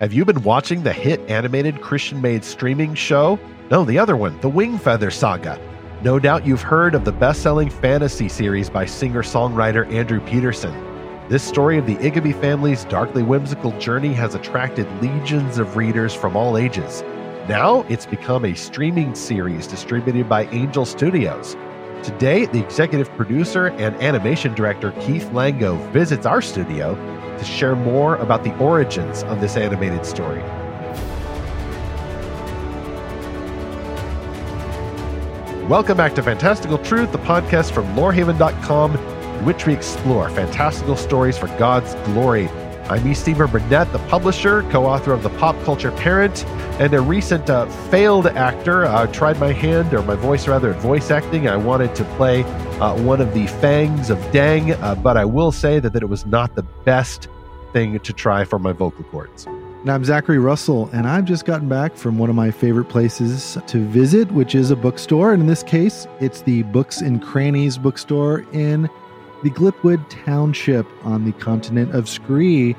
Have you been watching the hit animated Christian made streaming show? No, the other one, The Wingfeather Saga. No doubt you've heard of the best selling fantasy series by singer songwriter Andrew Peterson. This story of the Igby family's darkly whimsical journey has attracted legions of readers from all ages. Now it's become a streaming series distributed by Angel Studios. Today, the executive producer and animation director Keith Lango visits our studio to share more about the origins of this animated story. Welcome back to Fantastical Truth, the podcast from lorehaven.com, in which we explore fantastical stories for God's glory. I'm E. Stephen Burnett, the publisher, co author of The Pop Culture Parent, and a recent uh, failed actor. I uh, tried my hand, or my voice rather, at voice acting. I wanted to play uh, one of the fangs of Dang, uh, but I will say that, that it was not the best thing to try for my vocal cords. And I'm Zachary Russell, and I've just gotten back from one of my favorite places to visit, which is a bookstore. And in this case, it's the Books and Crannies bookstore in the Glipwood Township on the continent of Skree.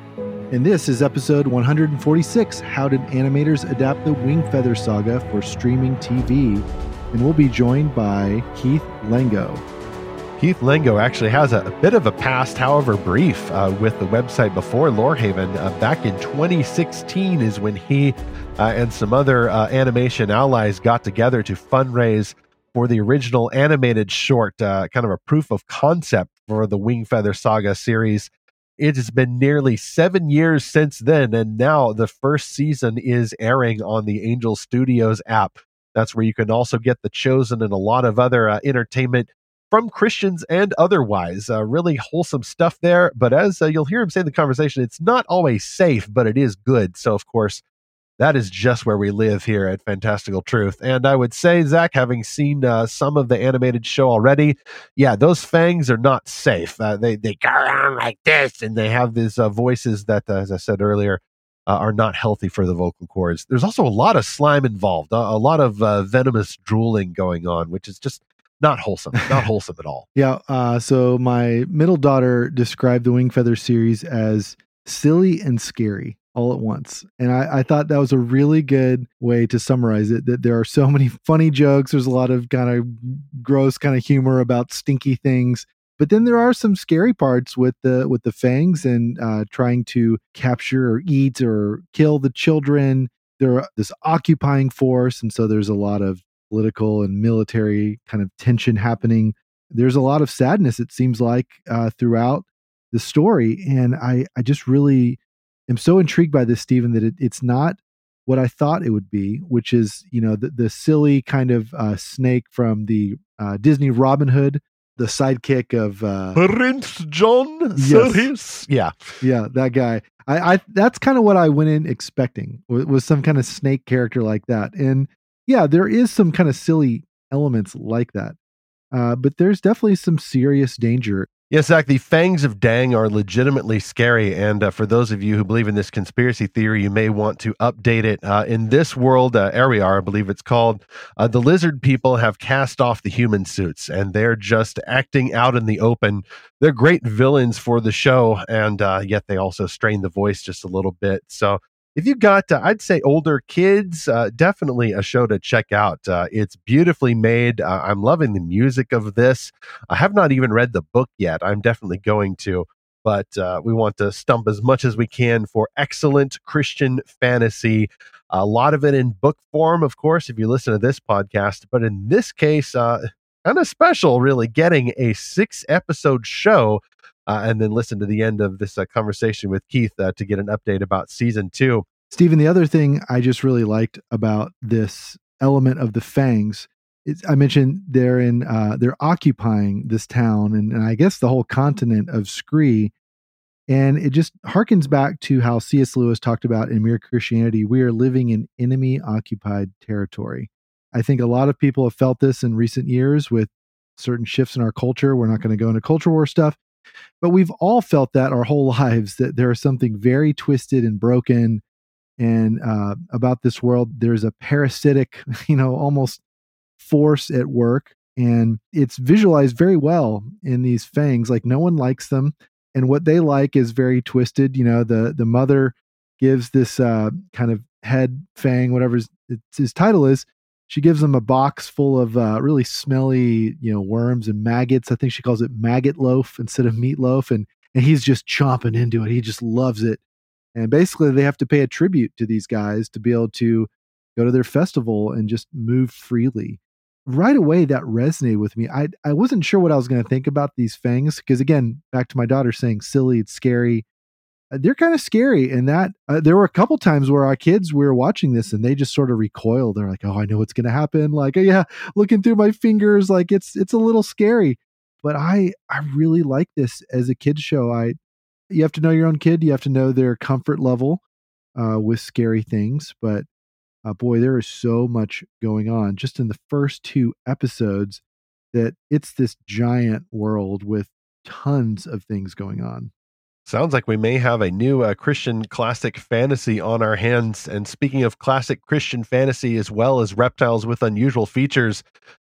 And this is episode 146 How Did Animators Adapt the Wingfeather Saga for Streaming TV? And we'll be joined by Keith Lango. Keith Lango actually has a, a, bit of a past, however brief, uh, with the website before Lorehaven. Uh, back in 2016 is when he uh, and some other uh, animation allies got together to fundraise for the original animated short, uh, kind of a proof of concept for the Wingfeather Saga series. It has been nearly seven years since then, and now the first season is airing on the Angel Studios app. That's where you can also get The Chosen and a lot of other uh, entertainment from Christians and otherwise. Uh, really wholesome stuff there. But as uh, you'll hear him say in the conversation, it's not always safe, but it is good. So, of course, that is just where we live here at Fantastical Truth. And I would say, Zach, having seen uh, some of the animated show already, yeah, those fangs are not safe. Uh, they they go around like this, and they have these uh, voices that, uh, as I said earlier, uh, are not healthy for the vocal cords. There's also a lot of slime involved, a lot of uh, venomous drooling going on, which is just not wholesome, not wholesome at all. Yeah. Uh, so my middle daughter described the Wingfeather series as silly and scary all at once. And I, I, thought that was a really good way to summarize it. That there are so many funny jokes. There's a lot of kind of gross kind of humor about stinky things. But then there are some scary parts with the with the fangs and uh, trying to capture or eat or kill the children. There are this occupying force, and so there's a lot of political and military kind of tension happening. There's a lot of sadness, it seems like, uh, throughout the story. And I, I just really am so intrigued by this, Stephen, that it, it's not what I thought it would be, which is, you know, the, the silly kind of uh, snake from the uh, Disney Robin Hood, the sidekick of uh, Prince John yes. Yeah. Yeah, that guy. I, I that's kind of what I went in expecting was, was some kind of snake character like that. And yeah, there is some kind of silly elements like that. Uh, but there's definitely some serious danger. Yes, Zach, the fangs of Dang are legitimately scary. And uh, for those of you who believe in this conspiracy theory, you may want to update it. Uh, in this world, uh, Aerwiar, I believe it's called, uh, the lizard people have cast off the human suits and they're just acting out in the open. They're great villains for the show, and uh, yet they also strain the voice just a little bit. So if you got, uh, I'd say older kids, uh, definitely a show to check out. Uh, it's beautifully made. Uh, I'm loving the music of this. I have not even read the book yet. I'm definitely going to, but uh, we want to stump as much as we can for excellent Christian fantasy. A lot of it in book form, of course, if you listen to this podcast, but in this case, uh, kind of special, really, getting a six episode show uh, and then listen to the end of this uh, conversation with Keith uh, to get an update about season two. Stephen, the other thing I just really liked about this element of the Fangs is I mentioned they're in uh, they're occupying this town and, and I guess the whole continent of Skree. And it just harkens back to how C.S. Lewis talked about in Mere Christianity. We are living in enemy occupied territory. I think a lot of people have felt this in recent years with certain shifts in our culture. We're not going to go into culture war stuff, but we've all felt that our whole lives that there is something very twisted and broken and uh, about this world. There's a parasitic, you know, almost force at work. And it's visualized very well in these fangs. Like no one likes them. And what they like is very twisted. You know, the the mother gives this uh, kind of head fang, whatever his, his, title is. She gives him a box full of uh, really smelly, you know, worms and maggots. I think she calls it maggot loaf instead of meatloaf, and and he's just chomping into it. He just loves it. And basically, they have to pay a tribute to these guys to be able to go to their festival and just move freely. Right away, that resonated with me. I I wasn't sure what I was going to think about these fangs because, again, back to my daughter saying silly, it's scary they're kind of scary and that uh, there were a couple times where our kids we were watching this and they just sort of recoiled. They're like oh i know what's going to happen. Like oh, yeah looking through my fingers. Like it's it's a little scary. But i i really like this as a kids show. I you have to know your own kid you have to know their comfort level uh, with scary things but uh, boy there is so much going on just in the first two episodes that it's this giant world with tons of things going on Sounds like we may have a new uh, Christian classic fantasy on our hands. And speaking of classic Christian fantasy, as well as reptiles with unusual features,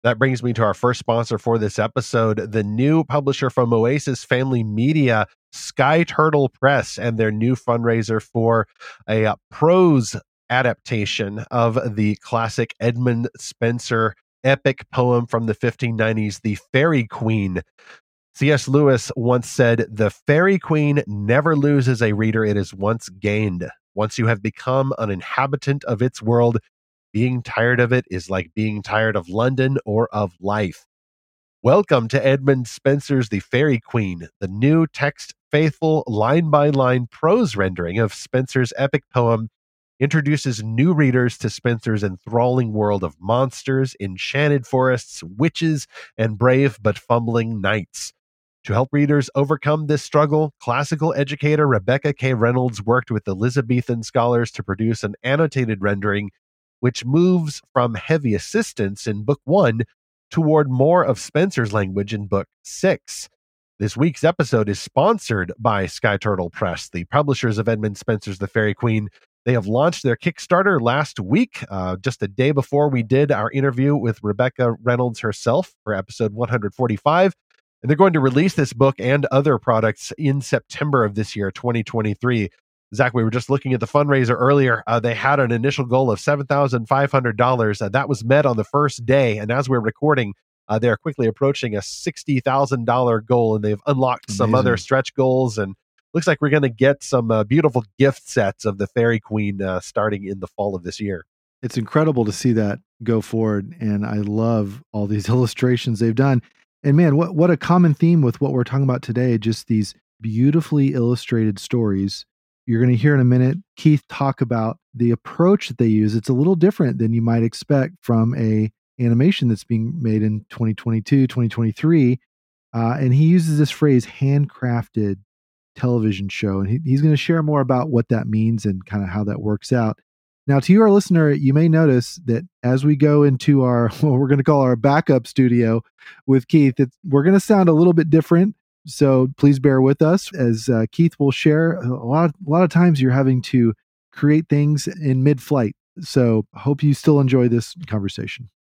that brings me to our first sponsor for this episode the new publisher from Oasis Family Media, Sky Turtle Press, and their new fundraiser for a uh, prose adaptation of the classic Edmund Spenser epic poem from the 1590s, The Faerie Queene. C.S. Lewis once said, The Faerie Queene never loses a reader it has once gained. Once you have become an inhabitant of its world, being tired of it is like being tired of London or of life. Welcome to Edmund Spenser's The Faerie Queene, the new text faithful line by line prose rendering of Spenser's epic poem introduces new readers to Spenser's enthralling world of monsters, enchanted forests, witches, and brave but fumbling knights. To help readers overcome this struggle, classical educator Rebecca K. Reynolds worked with Elizabethan scholars to produce an annotated rendering which moves from heavy assistance in Book 1 toward more of Spenser's language in Book 6. This week's episode is sponsored by Sky Turtle Press, the publishers of Edmund Spenser's The Faerie Queene. They have launched their Kickstarter last week, uh, just a day before we did our interview with Rebecca Reynolds herself for episode 145. And they're going to release this book and other products in September of this year, 2023. Zach, we were just looking at the fundraiser earlier. Uh, they had an initial goal of $7,500. Uh, that was met on the first day. And as we're recording, uh, they're quickly approaching a $60,000 goal, and they've unlocked Amazing. some other stretch goals. And looks like we're going to get some uh, beautiful gift sets of the Faerie Queene uh, starting in the fall of this year. It's incredible to see that go forward. And I love all these illustrations they've done. And man, what what a common theme with what we're talking about today, just these beautifully illustrated stories. You're going to hear in a minute Keith talk about the approach that they use. It's a little different than you might expect from a animation that's being made in 2022, 2023. Uh, and he uses this phrase handcrafted television show. And he, he's going to share more about what that means and kind of how that works out. Now, to your listener, you may notice that as we go into our, what we're going to call our backup studio with Keith, we're going to sound a little bit different. So please bear with us as uh, Keith will share. A lot, a lot of times you're having to create things in mid flight. So hope you still enjoy this conversation.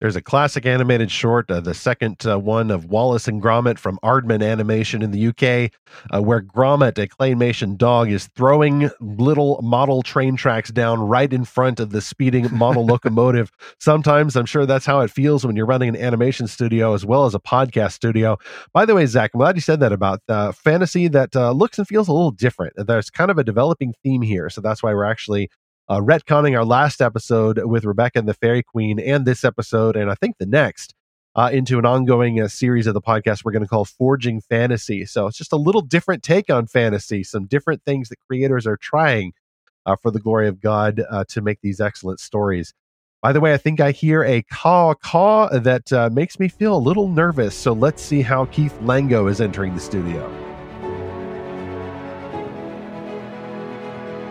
There's a classic animated short, uh, the second uh, one of Wallace and Gromit from Aardman Animation in the UK, uh, where Gromit, a claymation dog, is throwing little model train tracks down right in front of the speeding model locomotive. Sometimes I'm sure that's how it feels when you're running an animation studio as well as a podcast studio. By the way, Zach, I'm glad you said that about uh, fantasy that uh, looks and feels a little different. There's kind of a developing theme here. So that's why we're actually uh, retconning our last episode with Rebecca and the Faerie Queene and this episode, and I think the next, uh, into an ongoing uh, series of the podcast we're going to call Forging Fantasy. So it's just a little different take on fantasy, some different things that creators are trying uh, for the glory of God uh, to make these excellent stories. By the way, I think I hear a caw caw that uh, makes me feel a little nervous. So let's see how Keith Lango is entering the studio.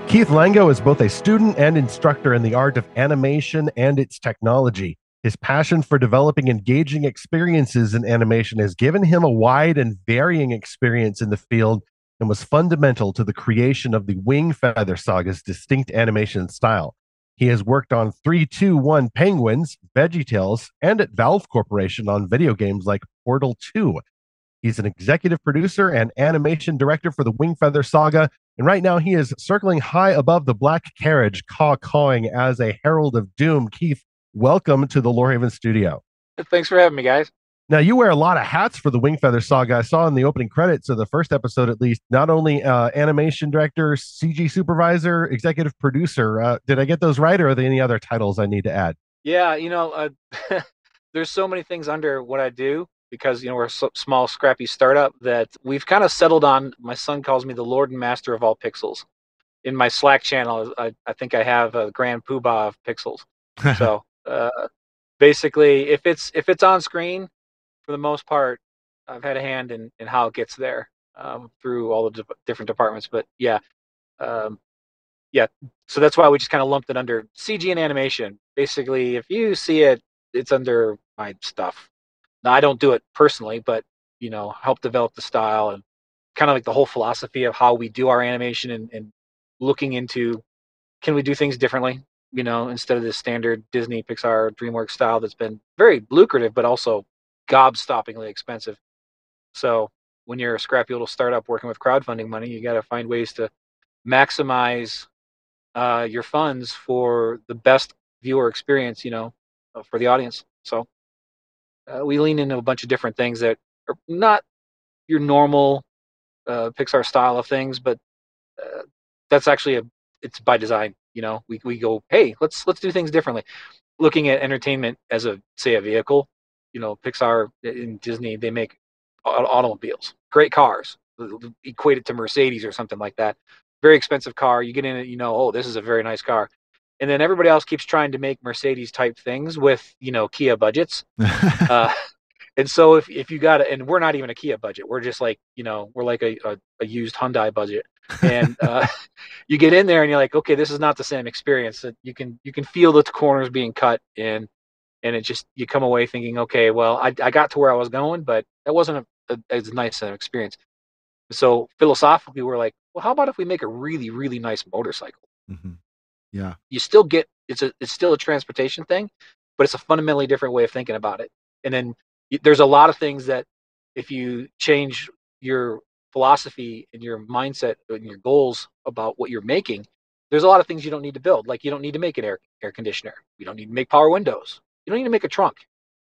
Keith Lango is both a student and instructor in the art of animation and its technology. His passion for developing engaging experiences in animation has given him a wide and varying experience in the field and was fundamental to the creation of the Wingfeather Saga's distinct animation style. He has worked on 321 Penguins, VeggieTales, and at Valve Corporation on video games like Portal 2. He's an executive producer and animation director for the Wingfeather Saga, And right now, he is circling high above the black carriage, caw cawing as a herald of doom. Keith, welcome to the Lorehaven studio. Thanks for having me, guys. Now, you wear a lot of hats for the Wingfeather saga. I saw in the opening credits of the first episode, at least, not only uh, animation director, CG supervisor, executive producer. Uh, did I get those right, or are there any other titles I need to add? Yeah, you know, uh, there's so many things under what I do because you know we're a small, scrappy startup that we've kind of settled on. My son calls me the Lord and Master of all pixels. In my Slack channel, I, I think I have a Grand Poobah of pixels. so uh, basically, if it's if it's on screen, for the most part, I've had a hand in, in how it gets there um, through all the different departments. But yeah, um, yeah. So that's why we just kind of lumped it under CG and animation. Basically, if you see it, it's under my stuff. Now I don't do it personally, but you know, help develop the style and kind of like the whole philosophy of how we do our animation and, and looking into can we do things differently you know instead of the standard disney pixar dreamworks style that's been very lucrative but also gobstoppingly expensive. So when you're a scrappy little startup working with crowdfunding money, you got to find ways to maximize uh, your funds for the best viewer experience, you know, uh, for the audience. So uh, we lean into a bunch of different things that are not your normal uh, Pixar style of things, but uh, that's actually a it's by design. You know, we we go, hey, let's let's do things differently. Looking at entertainment as a say a vehicle you know, Pixar and Disney, they make automobiles, great cars, equate it to Mercedes or something like that. Very expensive car. You get in it, you know, oh, this is a very nice car. And then everybody else keeps trying to make Mercedes type things with, you know, Kia budgets. uh, and so if, if you got it, and we're not even a Kia budget, we're just like, you know, we're like a, a, a used Hyundai budget. and uh, you get in there and you're like, okay, this is not the same experience. You can you can feel the corners being cut, and and it just you come away thinking, okay, well, I, I got to where I was going, but that wasn't a, a, as nice an experience. So philosophically, we're like, well, how about if we make a really really nice motorcycle? Mm-hmm. Yeah, you still get it's a it's still a transportation thing, but it's a fundamentally different way of thinking about it. And then there's a lot of things that if you change your philosophy and your mindset and your goals about what you're making, there's a lot of things you don't need to build. Like you don't need to make an air air conditioner. You don't need to make power windows. You don't need to make a trunk.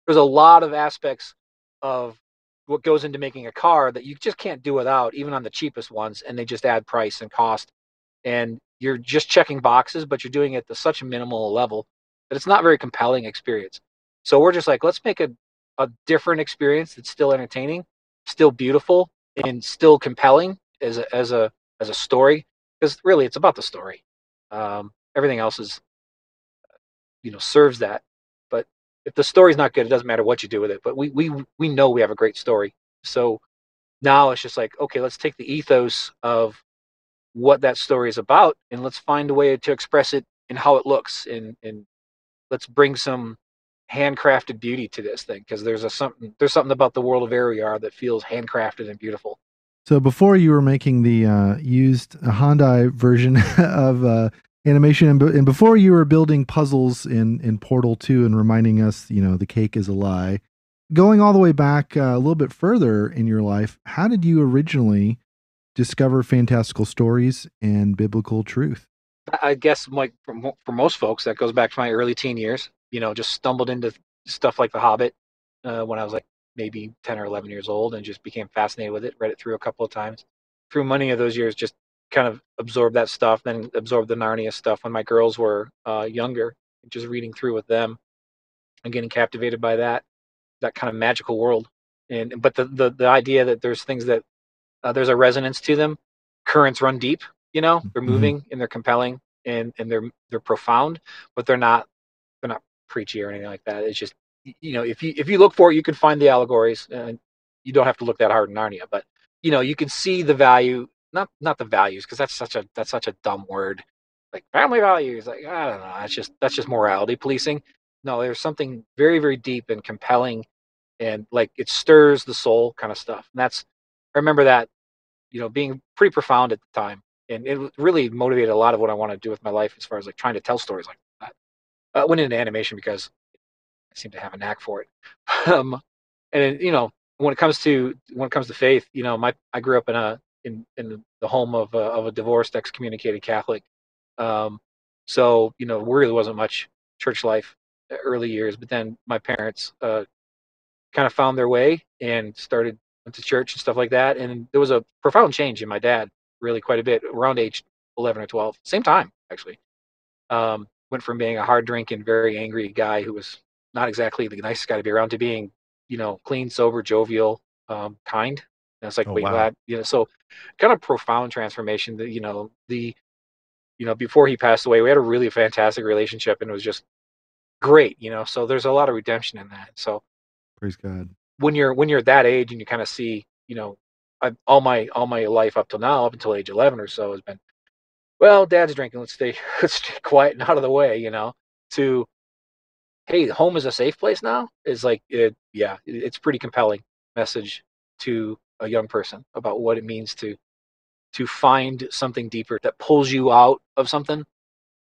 There's a lot of aspects of what goes into making a car that you just can't do without, even on the cheapest ones, and they just add price and cost. And you're just checking boxes, but you're doing it to such a minimal level that it's not very compelling experience. So we're just like, let's make a, a different experience that's still entertaining, still beautiful, and still compelling as a as a as a story. Because really, it's about the story. Um, everything else is, you know, serves that But if the story's not good, it doesn't matter what you do with it. But we we we know we have a great story. So now it's just like, okay, let's take the ethos of what that story is about and let's find a way to express it in how it looks and and let's bring some handcrafted beauty to this thing because there's a something there's something about the world of Air that feels handcrafted and beautiful. So before you were making the uh, used Hyundai version of uh, animation and, and before you were building puzzles in in portal 2 and reminding us you know the cake is a lie going all the way back uh, a little bit further in your life how did you originally discover fantastical stories and biblical truth i guess like for, for most folks that goes back to my early teen years you know just stumbled into stuff like the hobbit uh, when i was like maybe 10 or 11 years old and just became fascinated with it read it through a couple of times through many of those years just kind of absorbed that stuff, then absorbed the Narnia stuff when my girls were uh, younger, just reading through with them and getting captivated by that that kind of magical world. And but the the, the idea that there's things that uh, there's a resonance to them, currents run deep. You know, they're mm-hmm. moving mm-hmm. and they're compelling and and they're they're profound, but they're not they're not preachy or anything like that. It's just you know if you if you look for it, you can find the allegories, and you don't have to look that hard in Narnia, but you know you can see the value not not the values because that's such a that's such a dumb word like family values like i don't know that's just that's just morality policing no there's something very very deep and compelling and like it stirs the soul kind of stuff and that's i remember that you know being pretty profound at the time and it really motivated a lot of what i want to do with my life as far as like trying to tell stories like that i uh, went into animation because i seem to have a knack for it um, and you know when it comes to when it comes to faith you know my i grew up in a in in the home of a, of a divorced, excommunicated Catholic. Um, so you know, really wasn't much church life early years. But then my parents uh, kind of found their way and started went to church and stuff like that. And there was a profound change in my dad, really quite a bit around age 11 or 12, same time actually. Um, went from being a hard drinking, very angry guy who was not exactly the nicest guy to be around to being, you know, clean, sober, jovial, um, kind. And it's like, Oh, wait, wow. glad, you know, so kind of profound transformation that, you know, the, you know, before he passed away, we had a really fantastic relationship and it was just great, you know, so there's a lot of redemption in that. So Praise God. When you're, when you're that age and you kind of see, you know, I, all my, all my life up till now, up until age 11 or so has been, well, dad's drinking. Let's stay, let's stay quiet and out of the way, you know, to, hey, home is a safe place now is like, it, yeah, it- it's pretty compelling message to a young person about what it means to, to find something deeper that pulls you out of something,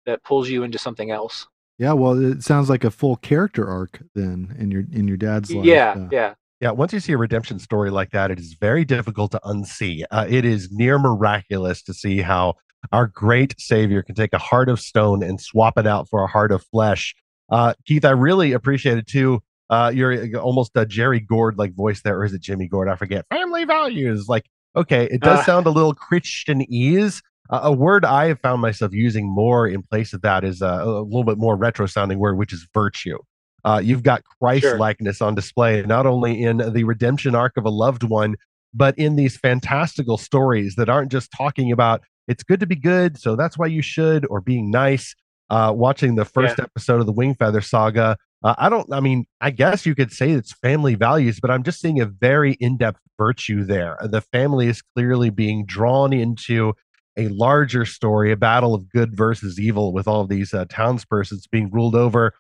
that pulls you into something else. Yeah, well, it sounds like a full character arc then in your in your dad's life. yeah, Uh, yeah. Yeah, once you see a redemption story like that, it is very difficult to unsee. Uh, it is near miraculous to see how our great Savior can take a heart of stone and swap it out for a heart of flesh. Uh, Keith, I really appreciated too. Uh, you're almost a Jerry Gord like voice there, or is it Jimmy Gord? I forget. Family values. Like, okay, it does Uh. sound a little Christianese. Uh, a word I have found myself using more in place of that is uh, a little bit more retro sounding word, which is virtue. Uh, you've got Christ Sure. likeness on display, not only in the redemption arc of a loved one, but in these fantastical stories that aren't just talking about it's good to be good, so that's why you should, or being nice. Uh, watching the first episode of the Wingfeather saga, uh, I don't, I mean, I guess you could say it's family values, but I'm just seeing a very in depth virtue there. The family is clearly being drawn into a larger story, a battle of good versus evil, with all of these uh, townspersons being ruled over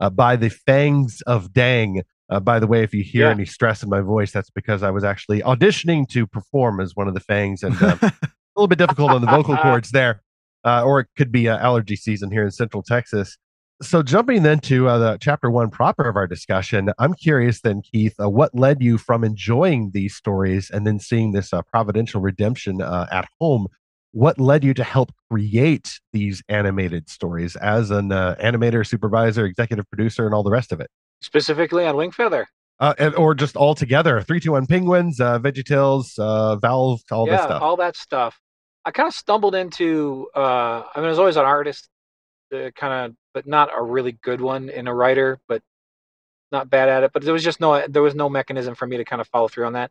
uh, by the fangs of Dang. Uh, by the way, if you hear Yeah. any stress in my voice, that's because I was actually auditioning to perform as one of the fangs, and uh, a little bit difficult on the vocal cords there. Uh, or it could be uh, allergy season here in Central Texas. So, jumping then to uh, the chapter one proper of our discussion, I'm curious then, Keith, uh, what led you from enjoying these stories and then seeing this uh, providential redemption uh, at home? What led you to help create these animated stories as an uh, animator, supervisor, executive producer, and all the rest of it? Specifically on Wingfeather. Uh, and, or just all together, three, two, one, penguins, uh, VeggieTales, uh, Valve, all yeah, this stuff. all that stuff. I kind of stumbled into. Uh, I mean, I was always an artist, uh, kind of, but not a really good one in a writer, but not bad at it. But there was just no, there was no mechanism for me to kind of follow through on that.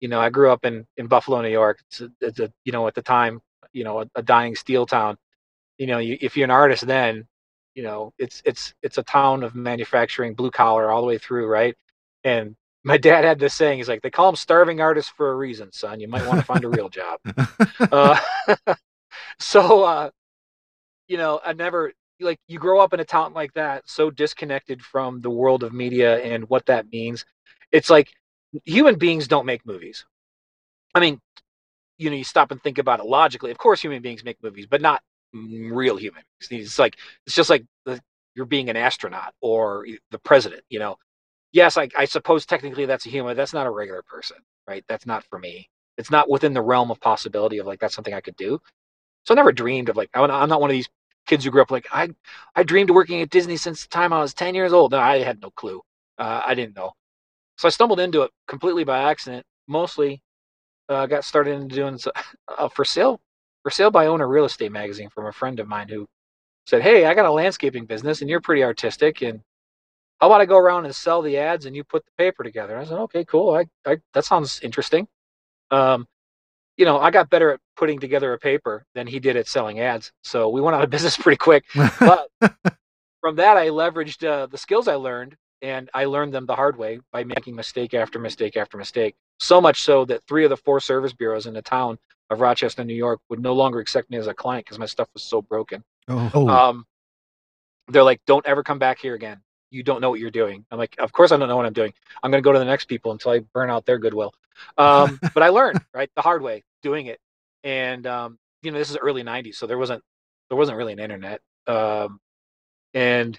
You know, I grew up in in Buffalo, New York. It's a, it's a you know, at the time, you know, a, a dying steel town. You know, you, if you're an artist, then you know, it's it's it's a town of manufacturing, blue collar, all the way through, right? And my dad had this saying. He's like, they call them starving artists for a reason, son. You might want to find a real job. Uh, so, uh, you know, I never like you grow up in a town like that, so disconnected from the world of media and what that means. It's like human beings don't make movies. I mean, you know, you stop and think about it logically. Of course, human beings make movies, but not real human beings. It's like it's just like the, you're being an astronaut or the president. You know, yes, I, I suppose technically that's a human. That's not a regular person, right? That's not for me. It's not within the realm of possibility of like that's something I could do. So I never dreamed of like I'm I'm not one of these kids who grew up like I I dreamed of working at Disney since the time I was 10 years old. No, I had no clue. Uh, I didn't know. So I stumbled into it completely by accident. Mostly uh, got started into doing so, uh, for sale for sale by owner real estate magazine from a friend of mine who said, "Hey, I got a landscaping business and you're pretty artistic and how about I go around and sell the ads and you put the paper together?" I said, "Okay, cool. I, I that sounds interesting." Um, you know, I got better at putting together a paper than he did at selling ads. So we went out of business pretty quick. But from that, I leveraged uh, the skills I learned, and I learned them the hard way by making mistake after mistake after mistake. So much so that three of the four service bureaus in the town of Rochester, New York, would no longer accept me as a client because my stuff was so broken. oh, Um, they're like, "Don't ever come back here again. You don't know what you're doing." I'm like, "Of course I don't know what I'm doing. I'm going to go to the next people until I burn out their goodwill." Um, but I learned right the hard way doing it, and um, you know, this is early '90s, so there wasn't there wasn't really an internet, um, and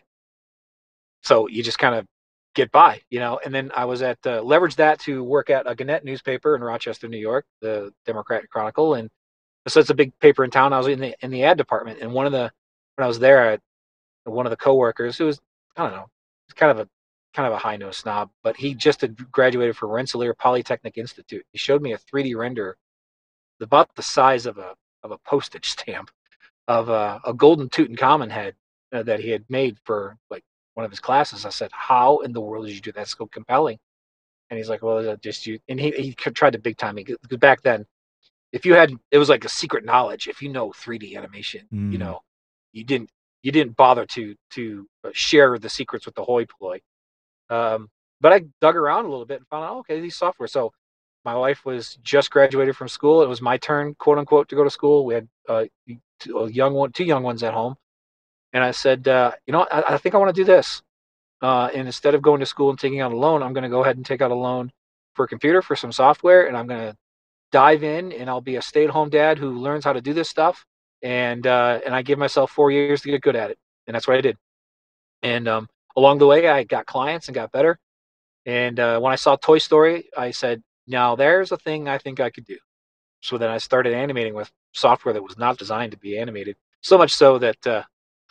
so you just kind of get by, you know. And then I was at uh, leveraged that to work at a Gannett newspaper in Rochester, New York, the Democrat and Chronicle, and so it's a big paper in town. I was in the in the ad department, and one of the when I was there, I, one of the coworkers who was I don't know, kind of a kind of a high nose snob, but he just had graduated from Rensselaer Polytechnic Institute. He showed me a 3D render about the size of a of a postage stamp of a, a golden Tutankhamun head uh, that he had made for like one of his classes. I said, "How in the world did you do that? so compelling." And he's like, "Well, is that just you." And he he tried to big time me because back then, if you had, it was like a secret knowledge. If you know 3D animation, mm. you know, you didn't you didn't bother to to uh, share the secrets with the hoi polloi. Um, but I dug around a little bit and found out, okay, these software. So my wife was just graduated from school. It was my turn, quote unquote, to go to school. We had uh, a young one, two young ones at home, and I said, uh, you know, I, I think I want to do this. Uh, and instead of going to school and taking out a loan, I'm going to go ahead and take out a loan for a computer for some software, and I'm going to dive in, and I'll be a stay-at-home dad who learns how to do this stuff, and uh, and I give myself four years to get good at it, and that's what I did. And um, along the way, I got clients and got better. And uh, when I saw Toy Story, I said, now there's a thing I think I could do. So then I started animating with software that was not designed to be animated. So much so that uh,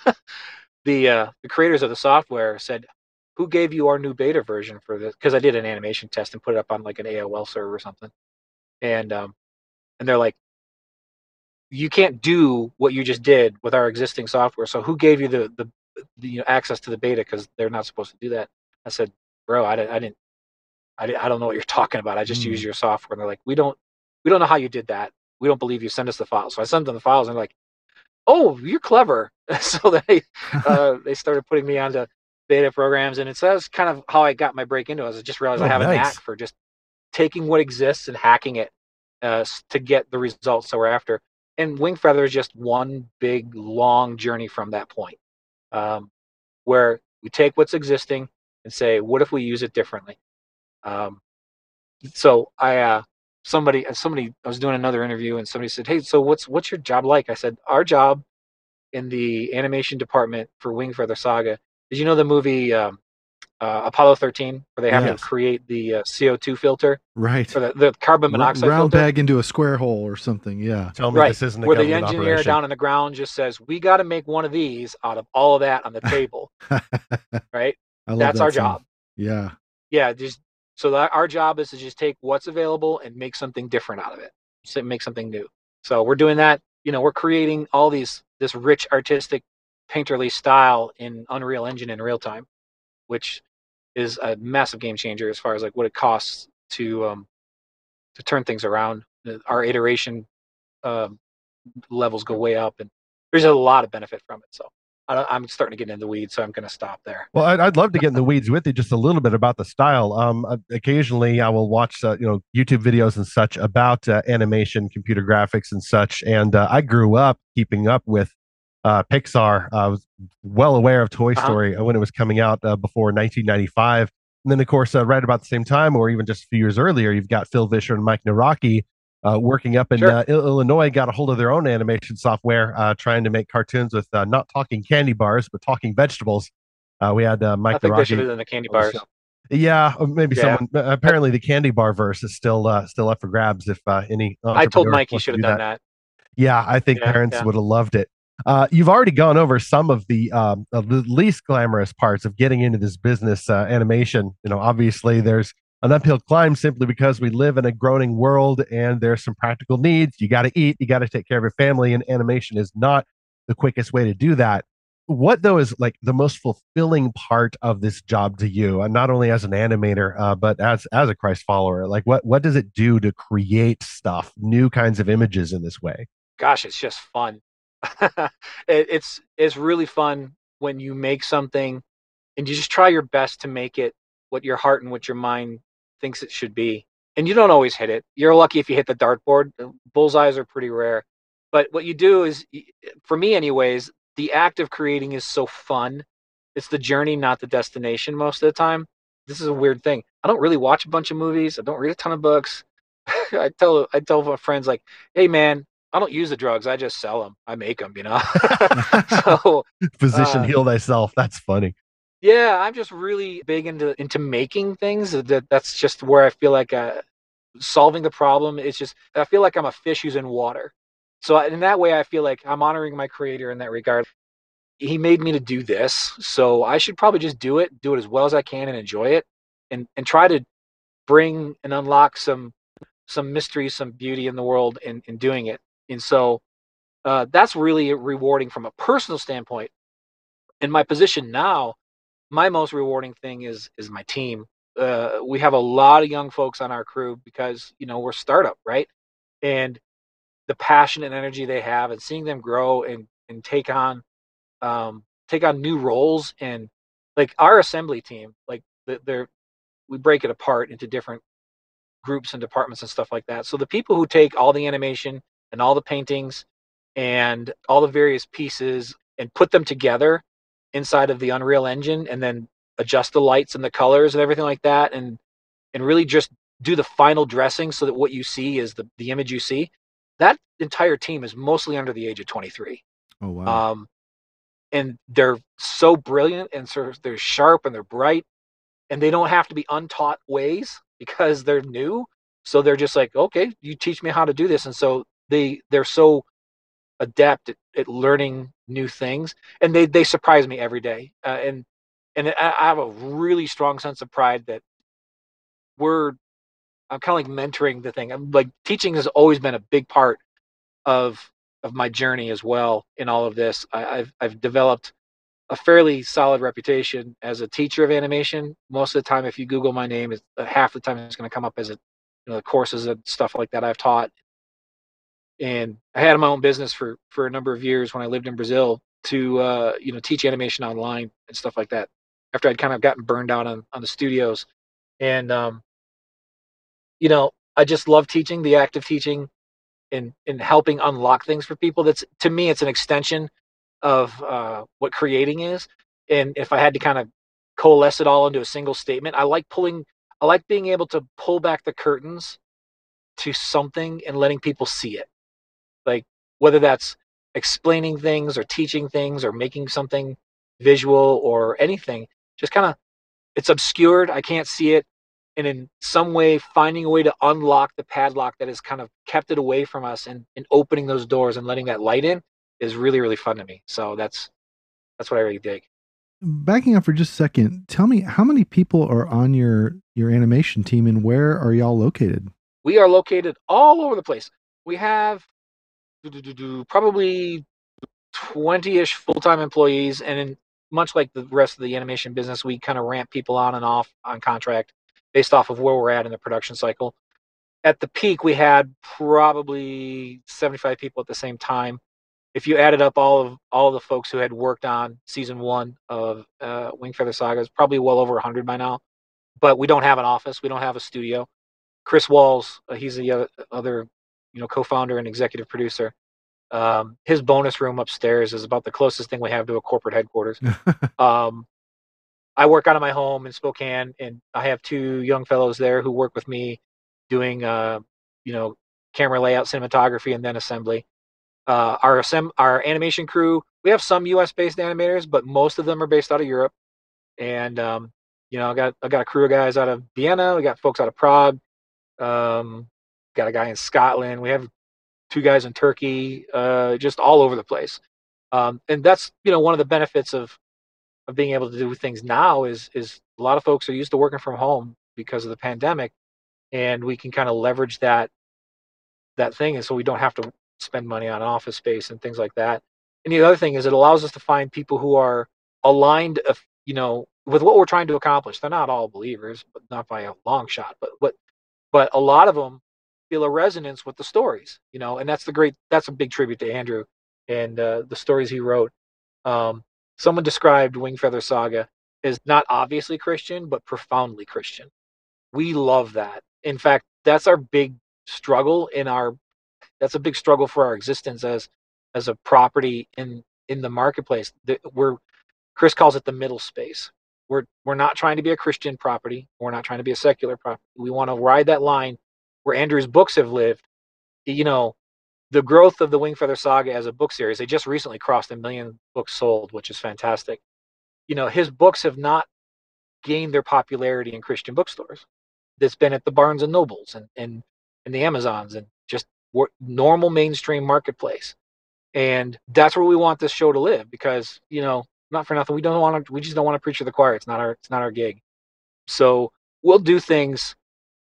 the uh, the creators of the software said, "Who gave you our new beta version for this?" Because I did an animation test and put it up on like an AOL server or something, and um, and they're like, "You can't do what you just did with our existing software. So who gave you the the, the you know, access to the beta? Because they're not supposed to do that." I said, "Bro, I, I didn't I, I don't know what you're talking about. I just mm. use your software. And they're like, we don't, we don't know how you did that. We don't believe you. Send us the files. So I sent them the files and they're like, oh, you're clever. so they, uh, they started putting me onto beta programs. And it's that's kind of how I got my break into it. I just realized oh, I have nice. a knack for just taking what exists and hacking it uh, to get the results that we're after. And Wingfeather is just one big, long journey from that point um, where we take what's existing and say, what if we use it differently? Um, so I, uh, somebody, uh, somebody, I was doing another interview and somebody said, Hey, so what's, what's your job like? I said, our job in the animation department for Wingfeather Saga. Did you know the movie, um, uh, Apollo 13, where they have yes. to create the uh, CO2 filter, right? For the, the carbon monoxide round filter. bag into a square hole or something. Yeah. Tell me right. this isn't where the engineer operation. down on the ground just says, "We got to make one of these out of all of that on the table." right. That's that our song. job. Yeah. Yeah. Just so our job is to just take what's available and make something different out of it, so make something new. So we're doing that. You know, we're creating all these this rich artistic painterly style in Unreal Engine in real time, which is a massive game changer as far as like what it costs to um, to turn things around. Our iteration um, levels go way up, and there's a lot of benefit from it. So I'm starting to get in the weeds, so I'm going to stop there. Well, I'd, I'd, love to get in the weeds with you just a little bit about the style. Um, uh, occasionally, I will watch uh, you know YouTube videos and such about uh, animation, computer graphics, and such. And uh, I grew up keeping up with uh, Pixar. I was well aware of Toy uh-huh. Story uh-huh. when it was coming out before 1995. And then, of course, right about the same time, or even just a few years earlier, you've got Phil Vischer and Mike Nawrocki uh, working up in sure. uh, Illinois got a hold of their own animation software, uh, trying to make cartoons with uh, not talking candy bars, but talking vegetables. Uh, we had uh, Mike. I think they should have done the candy bars. Yeah, maybe yeah. someone. Apparently, the candy bar verse is still still up for grabs. If any, I told Mike he should have done that. that. Yeah, I think yeah, parents yeah. would have loved it. you've already gone over some of the, um, of the least glamorous parts of getting into this business animation. You know, obviously, there's an uphill climb simply because we live in a groaning world and there's some practical needs. You got to eat, you got to take care of your family, and animation is not the quickest way to do that. What though is like the most fulfilling part of this job to you, and not only as an animator, uh, but as as a Christ follower? Like, what what does it do to create stuff, new kinds of images in this way? Gosh, it's just fun. it, it's it's really fun when you make something and you just try your best to make it what your heart and what your mind thinks it should be. And you don't always hit it. You're lucky if you hit the dartboard. Bullseyes are pretty rare. But what you do is, for me, anyways, the act of creating is so fun. It's the journey, not the destination, most of the time. This is a weird thing. I don't really watch a bunch of movies. I don't read a ton of books. I tell I tell my friends like, "Hey, man, I don't use the drugs. I just sell them. I make them. You know." so, physician, uh, heal thyself. That's funny. Yeah, I'm just really big into into making things. That that's just where I feel like uh, solving the problem. It's just I feel like I'm a fish who's in water. So in that way, I feel like I'm honoring my creator in that regard. He made me to do this, so I should probably just do it, do it as well as I can, and enjoy it, and and try to bring and unlock some some mystery, some beauty in the world in in doing it. And so uh, that's really rewarding from a personal standpoint. In my position now, my most rewarding thing is is my team. Uh, we have a lot of young folks on our crew because you know we're startup, right? And the passion and energy they have, and seeing them grow and and take on um, take on new roles and like our assembly team, like they're we break it apart into different groups and departments and stuff like that. So the people who take all the animation and all the paintings and all the various pieces and put them together inside of the Unreal Engine and then adjust the lights and the colors and everything like that and and really just do the final dressing so that what you see is the, the image you see. That entire team is mostly under the age of 23. Oh wow. Um, and they're so brilliant and so they're sharp and they're bright and they don't have to be untaught ways because they're new. So they're just like, okay, you teach me how to do this. And so they they're so adept at, at learning new things, and they they surprise me every day. Uh, and and I, I have a really strong sense of pride that we're I'm kind of like mentoring the thing. I'm like teaching has always been a big part of of my journey as well in all of this. I, have I've developed a fairly solid reputation as a teacher of animation. Most of the time, if you Google my name, uh, half the time it's going to come up as a you know the courses and stuff like that I've taught and I had my own business for for a number of years when I lived in Brazil to uh, you know teach animation online and stuff like that. After I'd kind of gotten burned out on on the studios, and um, you know I just love teaching, the act of teaching, and and helping unlock things for people. That's to me, it's an extension of uh, what creating is. And if I had to kind of coalesce it all into a single statement, I like pulling. I like being able to pull back the curtains to something and letting people see it whether that's explaining things or teaching things or making something visual or anything just kind of it's obscured. I can't see it. And in some way finding a way to unlock the padlock that has kind of kept it away from us and, and opening those doors and letting that light in is really really fun to me. So that's that's what i really dig. Backing up for just a second tell me how many people are on your your animation team and where are y'all located? We are located all over the place. We have probably 20-ish full-time employees and in, much like the rest of the animation business we kind of ramp people on and off on contract based off of where we're at in the production cycle. At the peak we had probably 75 people at the same time. If you added up all of all of the folks who had worked on season one of uh, Wingfeather Saga it's probably well over 100 by now. But we don't have an office we don't have a studio. Chris walls uh, he's the other you know, co-founder and executive producer. Um, his bonus room upstairs is about the closest thing we have to a corporate headquarters. um, I work out of my home in Spokane, and I have two young fellows there who work with me, doing uh, you know camera layout, cinematography, and then assembly. Uh, our assemb- our animation crew, we have some U.S. based animators, but most of them are based out of Europe. And um, you know, I got I got a crew of guys out of Vienna. We got folks out of Prague. Um, got a guy in Scotland. We have two guys in Turkey, uh, just all over the place. Um, and that's you know one of the benefits of of being able to do things now is is a lot of folks are used to working from home because of the pandemic, and we can kind of leverage that that thing, and so we don't have to spend money on office space and things like that. And the other thing is it allows us to find people who are aligned, you know, with what we're trying to accomplish. They're not all believers, but not by a long shot. But what, but a lot of them feel a resonance with the stories, you know, and that's the great, that's a big tribute to Andrew and uh, the stories he wrote. Um, someone described Wingfeather Saga as not obviously Christian, but profoundly Christian. We love that. In fact, that's our big struggle in our, that's a big struggle for our existence as, as a property in, in the marketplace. We're, Chris calls it the middle space. We're, we're not trying to be a Christian property. We're not trying to be a secular property. We want to ride that line where Andrew's books have lived, you know, the growth of the Wingfeather Saga as a book series, they just recently crossed a million books sold, which is fantastic. you know, his books have not gained their popularity in Christian bookstores. That's been at the Barnes and Nobles and and, and the Amazons and just normal mainstream marketplace. And that's where we want this show to live because, you know, not for nothing, we don't want to we just don't want to preach to the choir. It's not our it's not our gig. So we'll do things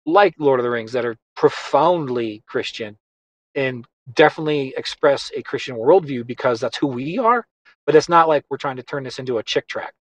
like Lord of the Rings that are profoundly Christian and definitely express a Christian worldview because that's who we are. But it's not like we're trying to turn this into a Chick tract.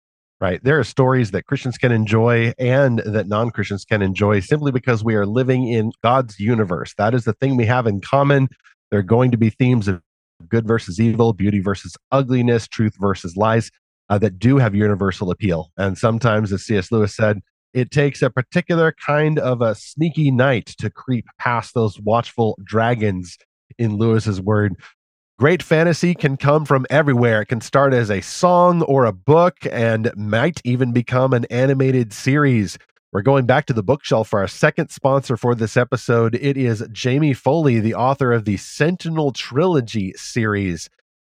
Right. There are stories that Christians can enjoy and that non Christians can enjoy simply because we are living in God's universe. That is the thing we have in common. There are going to be themes of good versus evil, beauty versus ugliness, truth versus lies uh, that do have universal appeal. And sometimes, as C.S. Lewis said, it takes a particular kind of a sneaky knight to creep past those watchful dragons, in Lewis's word. Great fantasy can come from everywhere. It can start as a song or a book and might even become an animated series. We're going back to the bookshelf for our second sponsor for this episode. It is Jamie Foley, the author of the Sentinel Trilogy series.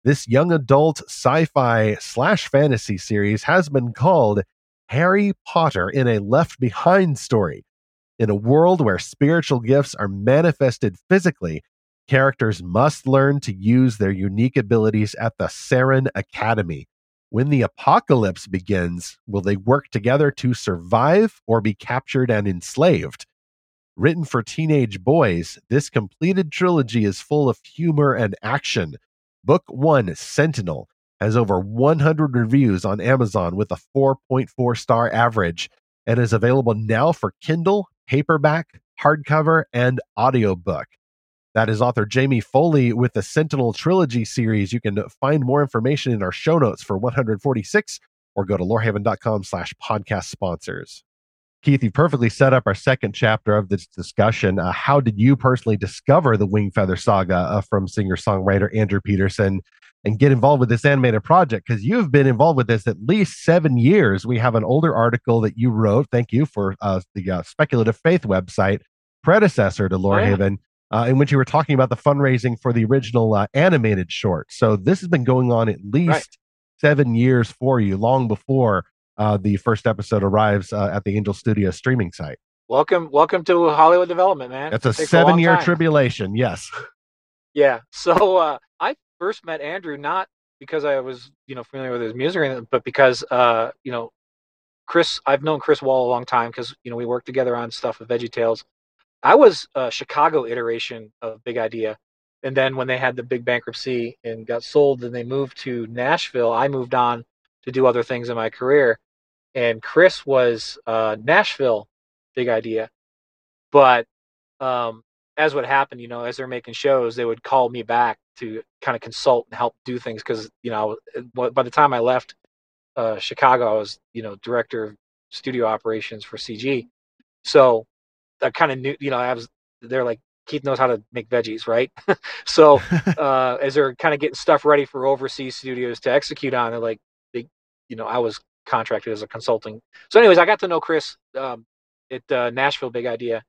This young adult sci fi slash fantasy series has been called Harry Potter in a Left Behind story. In a world where spiritual gifts are manifested physically, characters must learn to use their unique abilities at the Saren Academy. When the apocalypse begins, will they work together to survive or be captured and enslaved? Written for teenage boys, this completed trilogy is full of humor and action. Book 1, Sentinel, has over 100 reviews on Amazon with a 4.4 star average and is available now for Kindle, paperback, hardcover, and audiobook. That is author Jamie Foley with the Sentinel Trilogy series. You can find more information in our show notes for 146 or go to lorehaven.com slash podcast sponsors. Keith, you perfectly set up our second chapter of this discussion. Uh, how did you personally discover the Wingfeather saga uh, from singer songwriter Andrew Peterson and get involved with this animated project? Because you've been involved with this at least seven years. We have an older article that you wrote. Thank you for uh, the uh, Speculative Faith website, predecessor to Lorehaven. Yeah uh, in which you were talking about the fundraising for the original uh, animated short. So this has been going on at least right. seven years for you, long before uh, the first episode arrives uh, at the Angel Studio streaming site. Welcome, welcome to Hollywood development, man. That's a seven-year tribulation. Yes. Yeah. So uh, I first met Andrew not because I was, you know, familiar with his music, but because, uh, you know, Chris. I've known Chris Wall a long time because you know we worked together on stuff with Veggie Tales I was a Chicago iteration of Big Idea. And then when they had the big bankruptcy and got sold and they moved to Nashville, I moved on to do other things in my career. And Chris was uh, Nashville Big Idea. But um, as what happened, you know, as they're making shows, they would call me back to kind of consult and help do things because, you know, by the time I left uh, Chicago, I was, you know, director of studio operations for CG. So I kind of knew, you know, I was they're like Keith knows how to make veggies, right? so uh, as they're kind of getting stuff ready for overseas studios to execute on, they're like, they, you know, I was contracted as a consulting. So, anyways, I got to know Chris um, at uh, Nashville Big Idea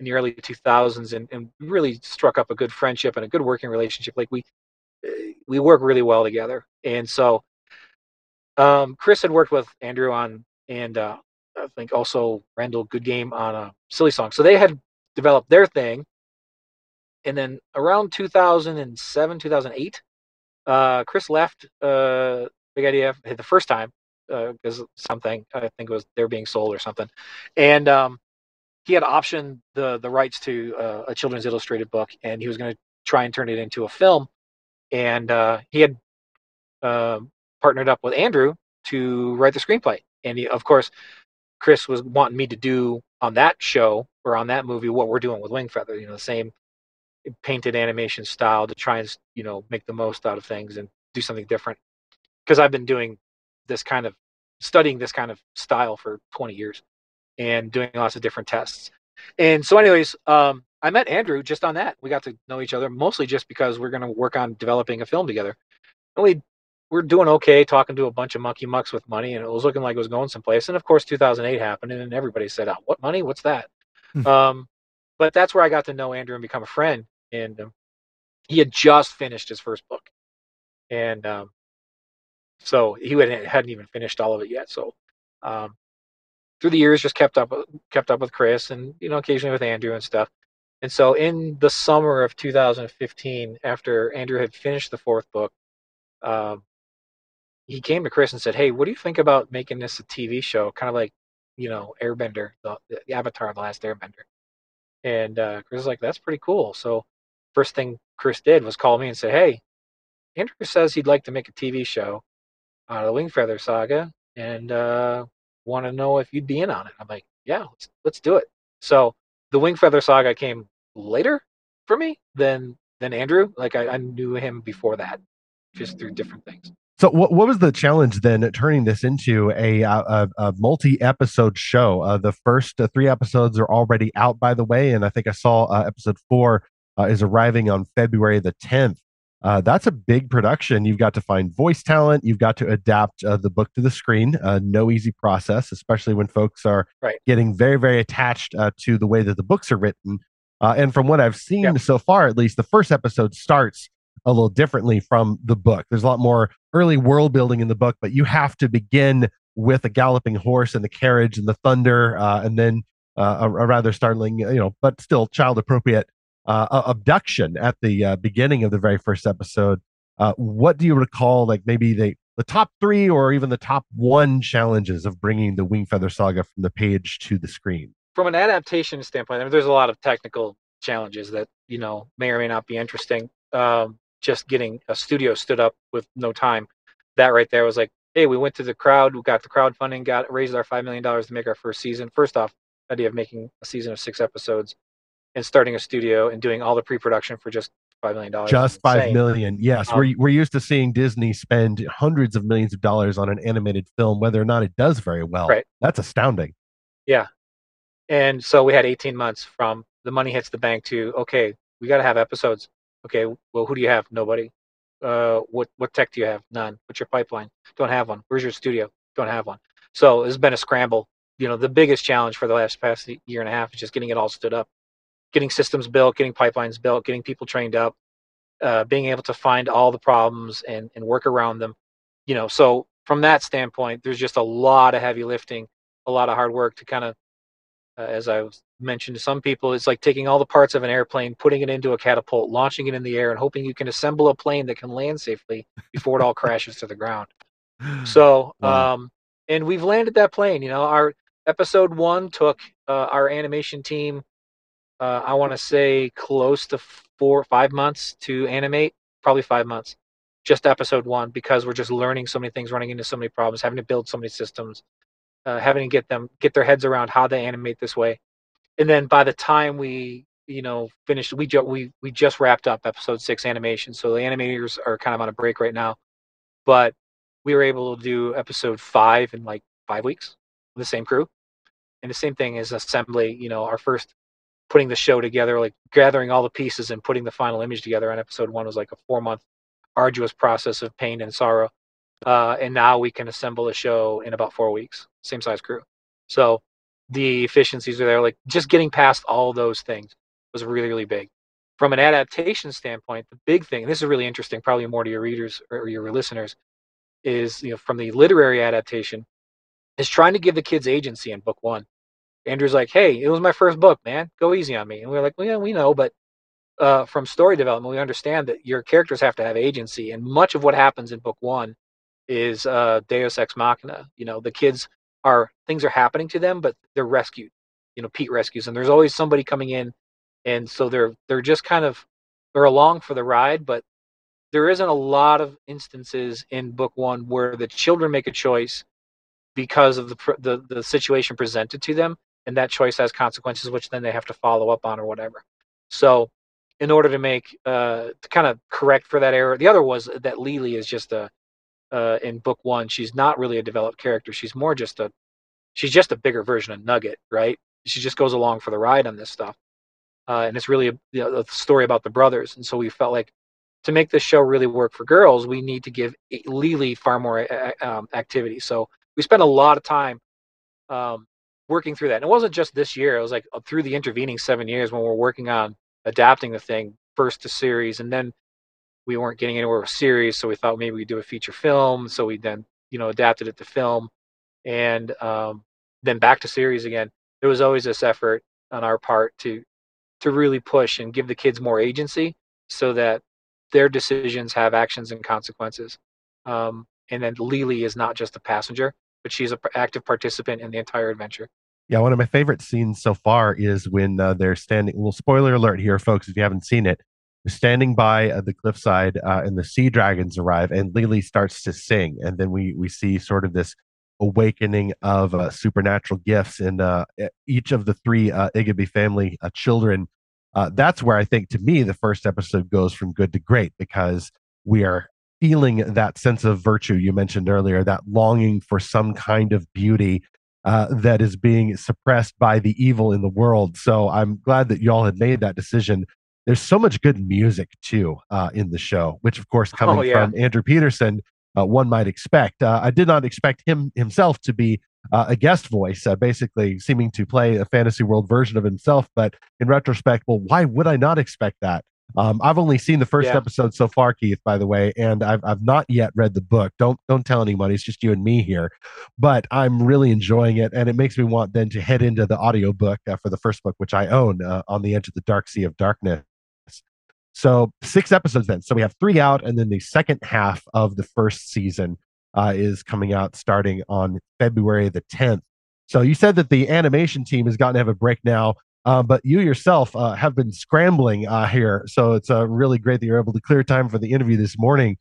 in the early 2000s, and, and really struck up a good friendship and a good working relationship. Like we we work really well together, and so um, Chris had worked with Andrew on and uh, I think also Randall Goodgame on a silly song. So they had developed their thing. And then around 2007, 2008, uh, Chris left uh, Big Idea the first time because uh, something I think it was they're being sold or something, and um, he had optioned the the rights to uh, a children's illustrated book, and he was going to try and turn it into a film. And uh, he had uh, partnered up with Andrew to write the screenplay, and he, of course, Chris was wanting me to do on that show or on that movie what we're doing with Wingfeather, you know, the same painted animation style to try and you know make the most out of things and do something different. Because I've been doing this kind of studying this kind of style for 20 years and doing lots of different tests. And so, anyways, um, I met Andrew just on that. We got to know each other mostly just because we're going to work on developing a film together. And we we're doing okay talking to a bunch of monkey mucks with money and it was looking like it was going someplace and of course 2008 happened and everybody said oh, what money what's that hmm. um, but that's where i got to know andrew and become a friend and um, he had just finished his first book and um, So he hadn't even finished all of it yet. So um, through the years, just kept up kept up with Chris, and you know occasionally with Andrew and stuff. And so in the summer of 2015, after Andrew had finished the fourth book, um, he came to Chris and said, "Hey, what do you think about making this a TV show, kind of like, you know, Airbender, the, the Avatar, the Last Airbender?" And uh, Chris was like, "That's pretty cool." So first thing Chris did was call me and say, "Hey, Andrew says he'd like to make a TV show of the Wingfeather saga, and uh, want to know if you'd be in on it." I'm like, "Yeah, let's let's do it." So the Wingfeather saga came later for me than than Andrew. Like I, I knew him before that, just through different things. So, what, what was the challenge then turning this into a, a, a multi episode show? Uh, the first uh, three episodes are already out, by the way, and I think I saw uh, episode four uh, is arriving on February the 10th. Uh, that's a big production. You've got to find voice talent. You've got to adapt uh, the book to the screen. no easy process, especially when folks are right. getting very, very attached to the way that the books are written. and from what I've seen yep. so far, at least, the first episode starts a little differently from the book. There's a lot more early world building in the book, but you have to begin with a galloping horse and the carriage and the thunder, uh, and then uh, a, a, rather startling, you know, but still child appropriate uh, abduction at the uh, beginning of the very first episode. Uh, what do you recall, like maybe the the top three or even the top one challenges of bringing the Wingfeather Saga from the page to the screen? From an adaptation standpoint, I mean, there's a lot of technical challenges that you know may or may not be interesting. Um, just getting a studio stood up with no time. That right there was like, hey, we went to the crowd, we got the crowdfunding, got raised our five million dollars to make our first season. First off, idea of making a season of six episodes and starting a studio and doing all the pre-production for just five million dollars. Just five million, yes. Um, we're we're used to seeing Disney spend hundreds of millions of dollars on an animated film, whether or not it does very well. Right. That's astounding. Yeah, and so we had 18 months from the money hits the bank to okay, we got to have episodes. Okay, well, who do you have? Nobody. Uh, what what tech do you have? None. What's your pipeline? Don't have one. Where's your studio? Don't have one. So it's been a scramble. You know, the biggest challenge for the last past year and a half is just getting it all stood up, getting systems built, getting pipelines built, getting people trained up, uh, being able to find all the problems and and work around them. You know, so from that standpoint, there's just a lot of heavy lifting, a lot of hard work to kind of uh, as I mentioned to some people, it's like taking all the parts of an airplane, putting it into a catapult, launching it in the air, and hoping you can assemble a plane that can land safely before it all crashes to the ground. So, wow. um, and we've landed that plane. You know, our episode one took uh, our animation team, uh, I want to say, close to four, five months to animate, probably five months. Just episode one, because we're just learning so many things, running into so many problems, having to build so many systems, uh, having to get them get their heads around how they animate this way. And then by the time we you know finished we just we we just wrapped up episode six animation so the animators are kind of on a break right now. But we were able to do episode five in like five weeks with the same crew. And the same thing is assembly you know our first putting the show together like gathering all the pieces and putting the final image together on episode one was like a four month arduous process of pain and sorrow uh, and now we can assemble a show in about four weeks same size crew. So the efficiencies are there. Like just getting past all those things was really, really big. From an adaptation standpoint, the big thing, and this is really interesting, probably more to your readers or your listeners, is you know from the literary adaptation, is trying to give the kids agency in book one. Andrew's like, "Hey, it was my first book, man. Go easy on me." And we are like, "Well, yeah, we know, but uh, from story development, we understand that your characters have to have agency, and much of what happens in book one is uh, Deus ex machina. You know, the kids are things are happening to them, but they're rescued. You know, Pete rescues, and there's always somebody coming in, and so they're they're just kind of they're along for the ride, but there isn't a lot of instances in book one where the children make a choice because of the the, the situation presented to them, and that choice has consequences, which then they have to follow up on or whatever. So, in order to make uh, to kind of correct for that error, the other was that Lily is just a uh, in book one, she's not really a developed character. She's more just a she's just a bigger version of Nugget, right? She just goes along for the ride on this stuff, uh, and it's really a, a, story about the brothers. And so we felt like to make this show really work for girls, we need to give Lily far more um, activity. So we spent a lot of time um, working through that. And it wasn't just this year; it was like through the intervening seven years when we're working on adapting the thing first to series, and then we weren't getting anywhere with series, so we thought maybe we'd do a feature film. So we then you know adapted it to film, and um, then back to series again. There was always this effort on our part to to really push and give the kids more agency so that their decisions have actions and consequences. Um, and then Lily is not just a passenger, but she's an active participant in the entire adventure. Yeah, one of my favorite scenes so far is when uh, they're standing. Well, spoiler alert here, folks, if you haven't seen it. Standing by uh, the cliffside, uh, and the sea dragons arrive, and Lily starts to sing, and then we we see sort of this awakening of uh, supernatural gifts in uh, each of the three uh, Igby family uh, children. Uh, that's where I think, to me, the first episode goes from good to great because we are feeling that sense of virtue you mentioned earlier, that longing for some kind of beauty uh, that is being suppressed by the evil in the world. So I'm glad that y'all had made that decision. There's so much good music too uh, in the show, which of course coming oh, yeah. from Andrew Peterson, uh, one might expect. Uh, I did not expect him himself to be uh, a guest voice, uh, basically seeming to play a fantasy world version of himself. But in retrospect, well, why would I not expect that? Um, I've only seen the first yeah. episode so far, Keith, by the way, and I've I've not yet read the book. Don't don't tell anybody. It's just you and me here. But I'm really enjoying it, and it makes me want then to head into the audiobook uh, for the first book, which I own, uh, on the edge of the dark sea of darkness. So six episodes then. So we have three out, and then the second half of the first season uh, is coming out starting on February the 10th. So you said that the animation team has gotten to have a break now. Uh, but you yourself uh, have been scrambling uh, here. So it's uh, really great that you're able to clear time for the interview this morning.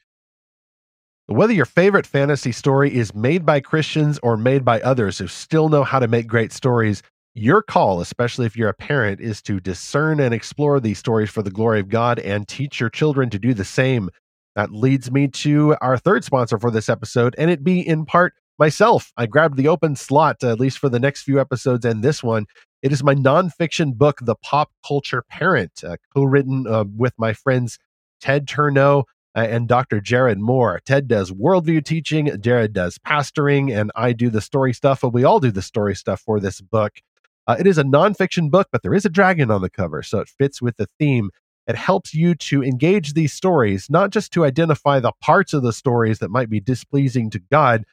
Whether your favorite fantasy story is made by Christians or made by others who still know how to make great stories, your call, especially if you're a parent, is to discern and explore these stories for the glory of God and teach your children to do the same. That leads me to our third sponsor for this episode, and it be in part myself. I grabbed the open slot, at least for the next few episodes and this one, it is my nonfiction book, The Pop Culture Parent, uh, co written uh, with my friends Ted Turnau uh, and Dr. Jared Moore. Ted does worldview teaching, Jared does pastoring, and I do the story stuff. But we all do the story stuff for this book. Uh, it is a nonfiction book, but there is a dragon on the cover, so it fits with the theme. It helps you to engage these stories, not just to identify the parts of the stories that might be displeasing to God,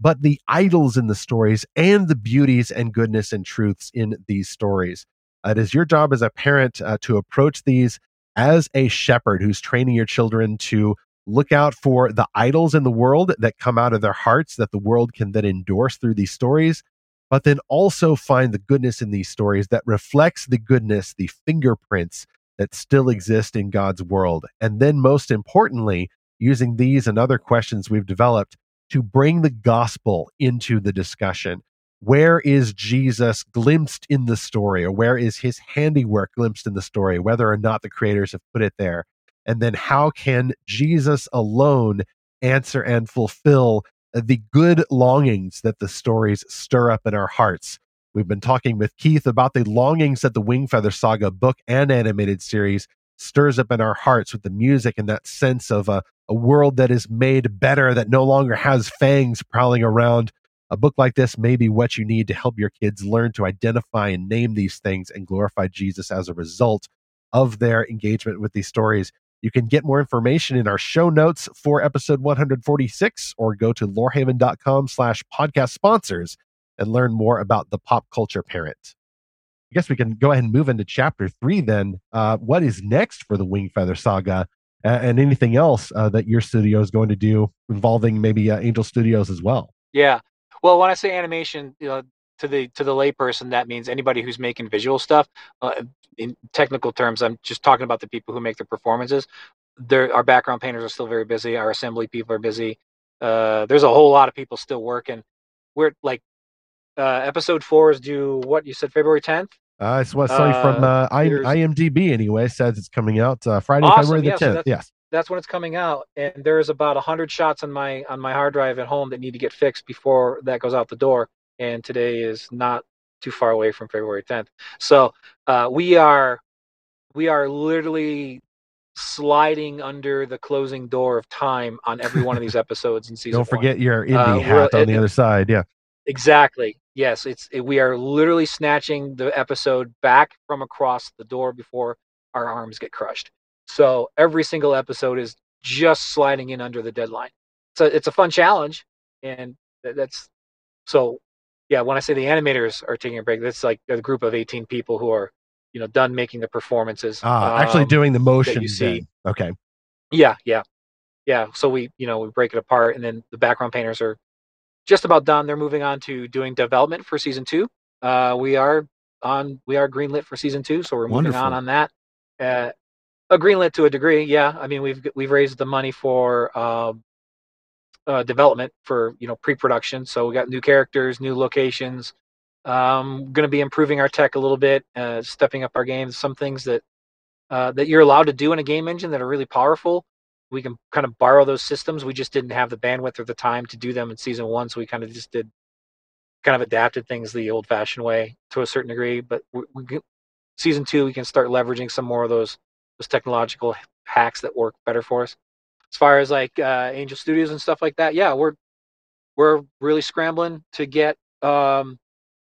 but the idols in the stories and the beauties and goodness and truths in these stories. Uh, it is your job as a parent uh, to approach these as a shepherd who's training your children to look out for the idols in the world that come out of their hearts that the world can then endorse through these stories, but then also find the goodness in these stories that reflects the goodness, the fingerprints that still exist in God's world. And then, most importantly, using these and other questions we've developed to bring the gospel into the discussion. Where is Jesus glimpsed in the story, or where is his handiwork glimpsed in the story, whether or not the creators have put it there? And then how can Jesus alone answer and fulfill the good longings that the stories stir up in our hearts? We've been talking with Keith about the longings that the Wingfeather Saga book and animated series stirs up in our hearts with the music and that sense of a, a world that is made better, that no longer has fangs prowling around. A book like this may be what you need to help your kids learn to identify and name these things and glorify Jesus as a result of their engagement with these stories. You can get more information in our show notes for episode 146 or go to lorehaven.com slash podcast sponsors and learn more about the pop culture parent. I guess we can go ahead and move into chapter three then. Uh, what is next for the Wingfeather saga and anything else uh, that your studio is going to do involving maybe uh, Angel Studios as well? Yeah. Well, when I say animation, you know, to the to the layperson, that means anybody who's making visual stuff. Uh, in technical terms, I'm just talking about the people who make the performances. There, our background painters are still very busy. Our assembly people are busy. Uh, there's a whole lot of people still working. We're like uh, episode four is due what you said February 10th. Uh, it's what uh, from uh, I, IMDb anyway says it's coming out uh, Friday, awesome. February the yeah, 10th. So that's, yes, that's when it's coming out, and there's about hundred shots on my on my hard drive at home that need to get fixed before that goes out the door. And today is not too far away from February 10th, so uh, we are we are literally sliding under the closing door of time on every one of these episodes in season. Don't forget one. your indie uh, hat on the other side. Yeah, exactly yes, it's it, we are literally snatching the episode back from across the door before our arms get crushed. So every single episode is just sliding in under the deadline. So it's a fun challenge, and that's so. Yeah, when I say the animators are taking a break, that's like a group of 18 people who are, you know, done making the performances. Ah, actually um, doing the motion. you see. then. Okay. Yeah, yeah, yeah. So we, you know, we break it apart, and then the background painters are just about done. They're moving on to doing development for season two. Uh, we are on, we are greenlit for season two, so we're moving on Wonderful. on that. Uh, a greenlit to a degree, yeah. I mean, we've we've raised the money for um, uh, development for you know pre-production, so we got new characters, new locations. Um, going to be improving our tech a little bit, uh, stepping up our games. Some things that uh, that you're allowed to do in a game engine that are really powerful. We can kind of borrow those systems. We just didn't have the bandwidth or the time to do them in season one, so we kind of just did kind of adapted things the old-fashioned way to a certain degree. But we, we get- season two, we can start leveraging some more of those those technological hacks that work better for us. As far as like uh, Angel Studios and stuff like that, yeah, we're we're really scrambling to get. Um,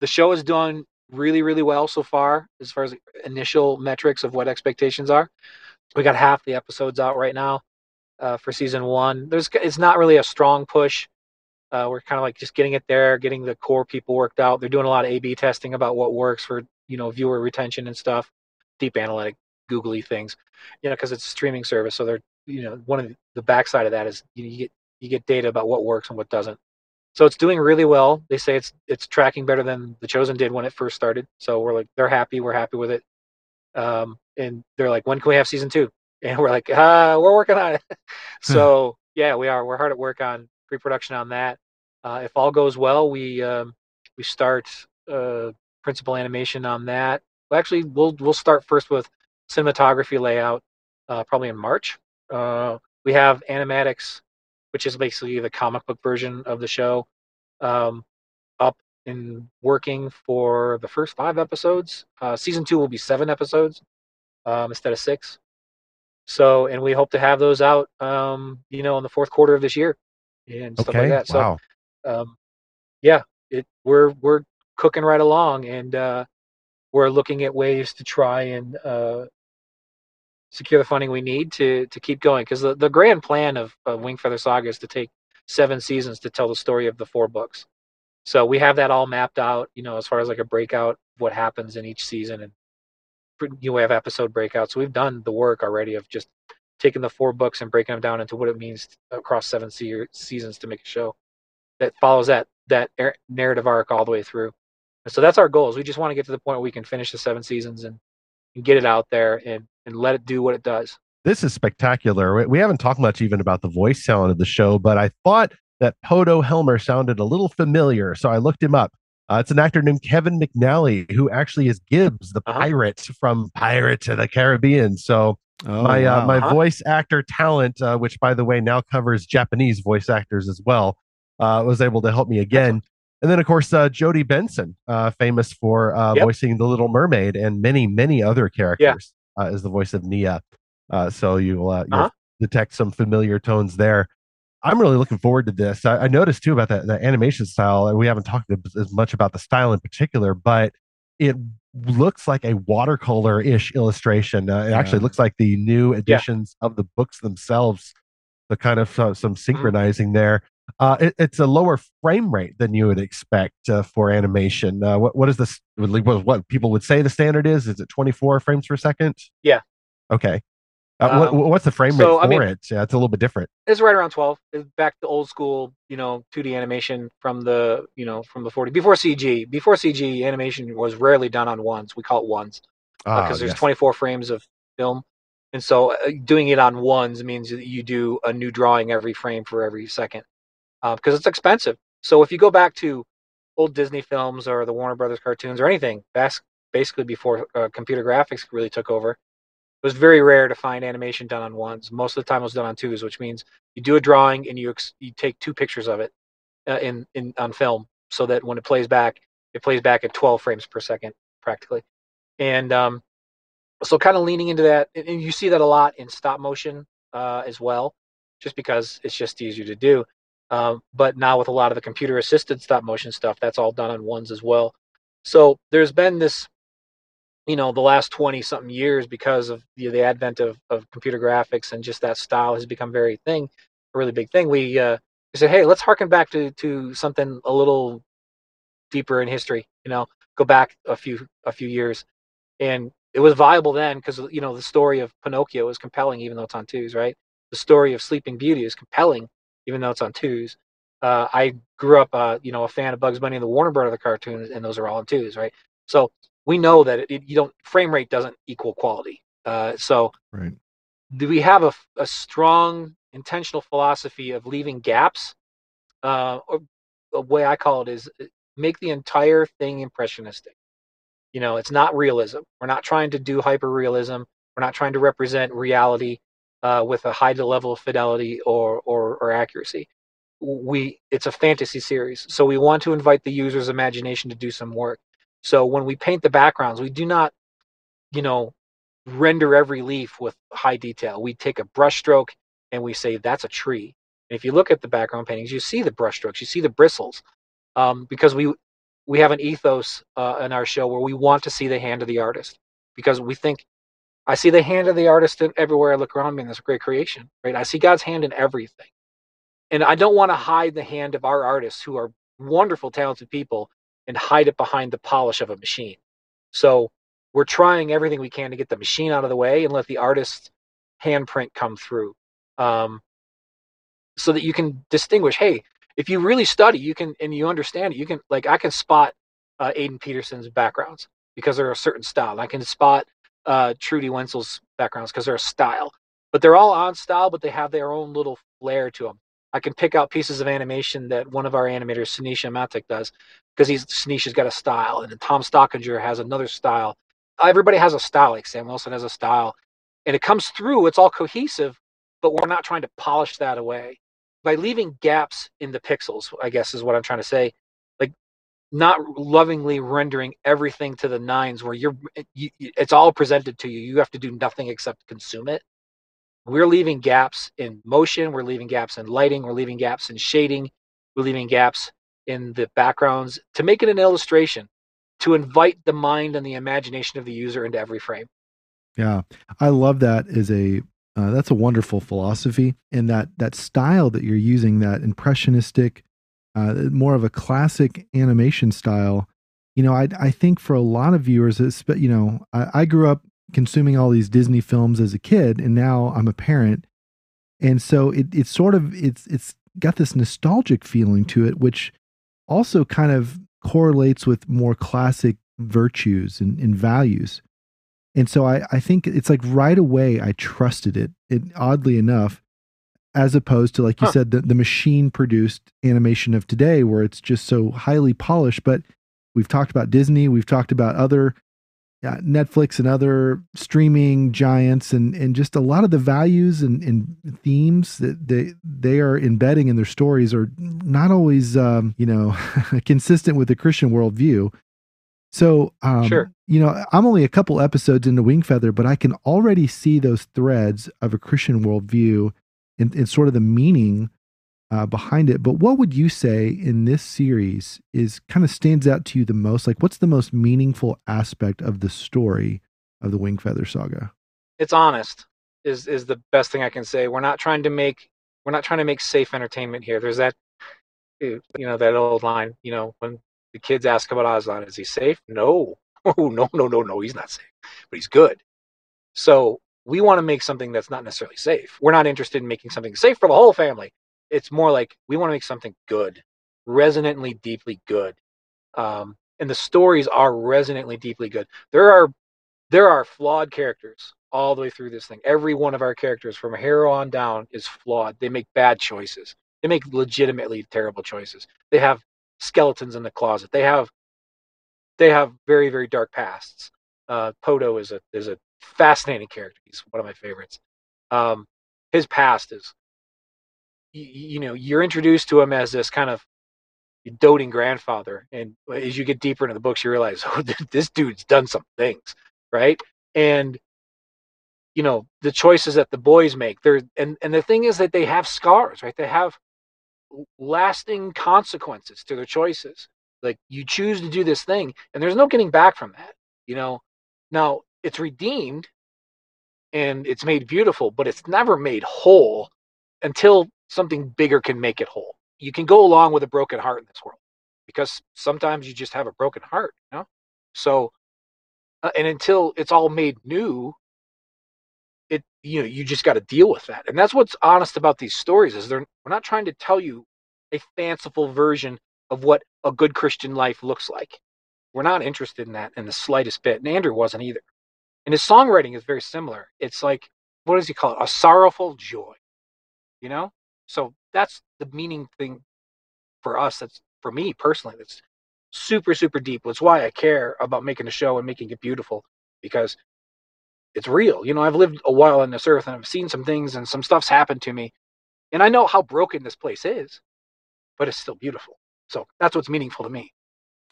the show is doing really really well so far as far as initial metrics of what expectations are. We got half the episodes out right now uh, for season one. There's it's not really a strong push. Uh, we're kind of like just getting it there, getting the core people worked out. They're doing a lot of A/B testing about what works for you know viewer retention and stuff, deep analytic, googly things, you know, because it's a streaming service. So they're you know one of the, backside of that is you, know, you get you get data about what works and what doesn't. So it's doing really well. They say it's it's tracking better than the Chosen did when it first started. So we're like they're happy. We're happy with it. Um, and they're like, when can we have season two? And we're like, uh, we're working on it. so yeah, we are. We're hard at work on pre-production on that. Uh, if all goes well, we um, we start uh, principal animation on that. Well, actually, we'll we'll start first with cinematography layout, uh, probably in March. Uh, we have animatics, which is basically the comic book version of the show, um, up and working for the first five episodes. Uh, season two will be seven episodes um, instead of six. So, and we hope to have those out, um, you know, in the fourth quarter of this year and stuff Okay. like that. So, wow. um, yeah, it we're we're cooking right along, and uh, we're looking at ways to try and uh, secure the funding we need to to keep going. Because the, the grand plan of, of Wingfeather Saga is to take seven seasons to tell the story of the four books. So we have that all mapped out, you know, as far as like a breakout, what happens in each season, and you know, have episode breakouts. So we've done the work already of just taking the four books and breaking them down into what it means across seven se- seasons to make a show that follows that that ar- narrative arc all the way through. And so that's our goals. We just want to get to the point where we can finish the seven seasons and, and get it out there and and let it do what it does. This is spectacular. We- haven't talked much even about the voice talent of the show, but I thought that Podo Helmer sounded a little familiar, so I looked him up. Uh, it's an actor named Kevin McNally, who actually is Gibbs, the Uh-huh. pirate from Pirates of the Caribbean. So Oh, my uh, my Uh-huh. voice actor talent, uh, which by the way now covers Japanese voice actors as well, uh, was able to help me again. Excellent. And then of course uh, Jodi Benson, uh, famous for uh, Yep. voicing the Little Mermaid and many many other characters, uh, as the voice of Nia. Uh, so you'll uh, you'll Uh-huh. detect some familiar tones there. I'm really looking forward to this. I, I noticed too about that the animation style, and we haven't talked as- much about the style in particular, but it looks like a watercolor-ish illustration. Uh, it actually looks like the new editions of the books themselves. The kind of uh, some synchronizing there. Uh, it, it's a lower frame rate than you would expect uh, for animation. Uh, what what is this? What, what people would say the standard is? Is it 24 frames per second? Yeah. Okay. Uh, what, Um, what's the frame so, rate I for mean- it? Yeah, it's a little bit different. It's right around 12. It's back to old school, you know, 2D animation from the, you know, from the 40 before CG. Before CG, animation was rarely done on ones. We call it ones. Ah, because there's yes. 24 frames of film and so uh, doing it on ones means that you do a new drawing every frame for every second because it's expensive so if you go back to old disney films or the warner brothers cartoons or anything that's basically before uh, computer graphics really took over was very rare to find animation done on ones. Most of the time it was done on twos which means you do a drawing and you ex- you take two pictures of it uh, in in on film so that when it plays back it plays back at 12 frames per second practically. And um, so kind of leaning into that and- and you see that a lot in stop motion uh, as well just because it's just easier to do. Um, but now with a lot of the computer assisted stop motion stuff that's all done on ones as well. So there's been this you know the last 20 something years because of the, the advent of, of computer graphics and just that style has become very thing a really big thing. We uh we said hey let's harken back to to something a little deeper in history you know go back a few a few years. And it was viable then because you know the story of pinocchio is compelling even though it's on twos right? The story of sleeping beauty is compelling even though it's on twos. Uh, i grew up uh, you know a fan of bugs bunny and the warner brother cartoons and those are all on twos right? So we know that it, you don't frame rate doesn't equal quality. Uh, so right. do we have a, a strong intentional philosophy of leaving gaps? Uh, or the way I call it is uh, make the entire thing impressionistic. You know, it's not realism. We're not trying to do hyper realism. We're not trying to represent reality uh, with a high level of fidelity or, or, or accuracy. We it's a fantasy series, so we want to invite the user's imagination to do some work. So when we paint the backgrounds, we do not, you know, render every leaf with high detail. We take a brushstroke and we say that's a tree. And if you look at the background paintings, you see the brushstrokes, you see the bristles, um, because we we have an ethos uh, in our show where we want to see the hand of the artist because we think I see the hand of the artist everywhere I look around me, in this great creation, right? I see God's hand in everything, and I don't want to hide the hand of our artists who are wonderful, talented people and hide it behind the polish of a machine. So we're trying everything we can to get the machine out of the way and let the artist's handprint come through. Um, so that you can distinguish, hey, if you really study, you can and you understand it, you can like I can spot uh, Aedan Peterson's backgrounds because they're a certain style. I can spot uh, Trudy Wenzel's backgrounds because they're a style. But they're all on style, but they have their own little flair to them. I can pick out pieces of animation that one of our animators, Sinisha Matic, does because he's Sinisha's got a style, and then Tom Stockinger has another style. Everybody has a style, like Sam Wilson has a style, and it comes through. It's all cohesive, but we're not trying to polish that away by leaving gaps in the pixels. I guess is what I'm trying to say. Like not lovingly rendering everything to the nines, where you're eh, you, it's all presented to you. You have to do nothing except consume it we're leaving gaps in motion, we're leaving gaps in lighting, we're leaving gaps in shading, we're leaving gaps in the backgrounds to make it an illustration, to invite the mind and the imagination of the user into every frame. Yeah, I love that as a uh, that's a wonderful philosophy, and that that style that you're using, that impressionistic, uh, more of a classic animation style. You know, I I think for a lot of viewers, you know, I, I grew up consuming all these Disney films as a kid, and now I'm a parent, and so it it's sort of it's it's got this nostalgic feeling to it, which also kind of correlates with more classic virtues and, and values. And so I, I think it's like right away I trusted it. It oddly enough, as opposed to like you huh. said, the, the machine produced animation of today where it's just so highly polished. But we've talked about Disney, we've talked about other yeah, Netflix and other streaming giants and and just a lot of the values and, and themes that they they are embedding in their stories are not always um, you know consistent with the Christian worldview. So um, sure. you know, I'm only a couple episodes into Wingfeather, but I can already see those threads of a Christian worldview and, and sort of the meaning uh, behind it. But what would you say in this series is kind of stands out to you the most? Like, what's the most meaningful aspect of the story of the Wingfeather saga? It's honest. Is is the best thing I can say. We're not trying to make we're not trying to make safe entertainment here. There's that you know that old line. You know when the kids ask about Aslan, is he safe? No. Oh no no no no, he's not safe, but he's good. So we want to make something that's not necessarily safe. We're not interested in making something safe for the whole family it's more like we want to make something good, resonantly deeply good. Um, and the stories are resonantly deeply good. There are there are flawed characters all the way through this thing. Every one of our characters from hero on down is flawed. They make bad choices. They make legitimately terrible choices. They have skeletons in the closet. They have they have very very dark pasts. Uh, Podo is a is a fascinating character. He's one of my favorites. Um, his past is you, you know you're introduced to him as this kind of doting grandfather and as you get deeper into the books you realize oh this dude's done some things right? And you know the choices that the boys make they're and and the thing is that they have scars right? They have lasting consequences to their choices. Like you choose to do this thing and there's no getting back from that you know? Now, it's redeemed and it's made beautiful, but it's never made whole until something bigger can make it whole. You can go along with a broken heart in this world because sometimes you just have a broken heart, you know? So, uh, and until it's all made new, it you know you just got to deal with that, and that's what's honest about these stories is they're we're not trying to tell you a fanciful version of what a good Christian life looks like. We're not interested in that in the slightest bit, and Andrew wasn't either. And his songwriting is very similar. It's like what does he call it? A sorrowful joy, you know. So that's the meaning thing for us. That's for me personally. That's super super deep. That's why I care about making a show and making it beautiful because it's real. You know, I've lived a while on this earth and I've seen some things and some stuff's happened to me. And I know how broken this place is, but it's still beautiful. So that's what's meaningful to me.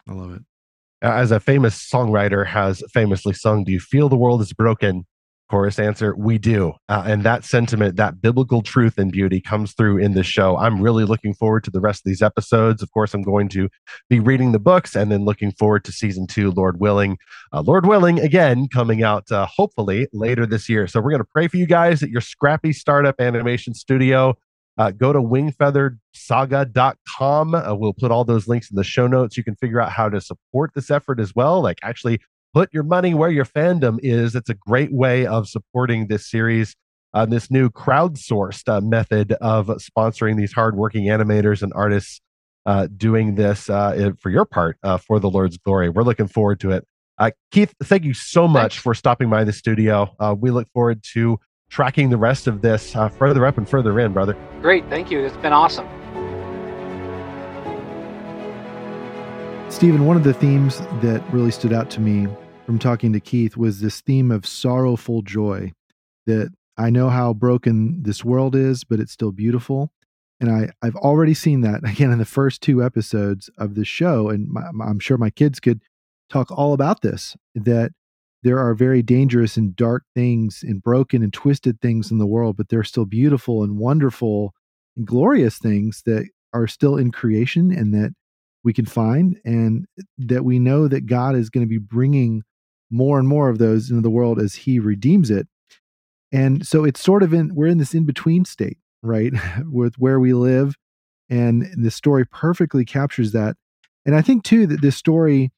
I love it. As a famous songwriter has famously sung, Do you feel the world is broken? Chorus answer, we do. Uh, and that sentiment, that biblical truth and beauty comes through in this show. I'm really looking forward to the rest of these episodes. Of course, I'm going to be reading the books and then looking forward to season two, Lord willing. Uh, Lord willing, again, coming out uh, hopefully later this year. So we're going to pray for you guys at your scrappy startup animation studio. Uh, go to wingfeathersaga.com. Uh, we'll put all those links in the show notes. You can figure out how to support this effort as well, like actually put your money where your fandom is. It's a great way of supporting this series. Uh, this new crowdsourced uh, method of sponsoring these hardworking animators and artists uh, doing this uh, for your part uh, for the Lord's glory. We're looking forward to it. Uh, Keith, thank you so much Thanks. for stopping by the studio. we look forward to tracking the rest of this further up and further in, brother. Great. Thank you. It's been awesome. Stephen, one of the themes that really stood out to me from talking to Keith was this theme of sorrowful joy that I know how broken this world is, but it's still beautiful. And I, I've already seen that again in the first two episodes of this show. And my, I'm sure my kids could talk all about this that there are very dangerous and dark things and broken and twisted things in the world, but there are still beautiful and wonderful and glorious things that are still in creation and that we can find, and that we know that God is going to be bringing more and more of those into the world as he redeems it. And so it's sort of in, we're in this in between state, right? With where we live. And the story perfectly captures that. And I think too that this story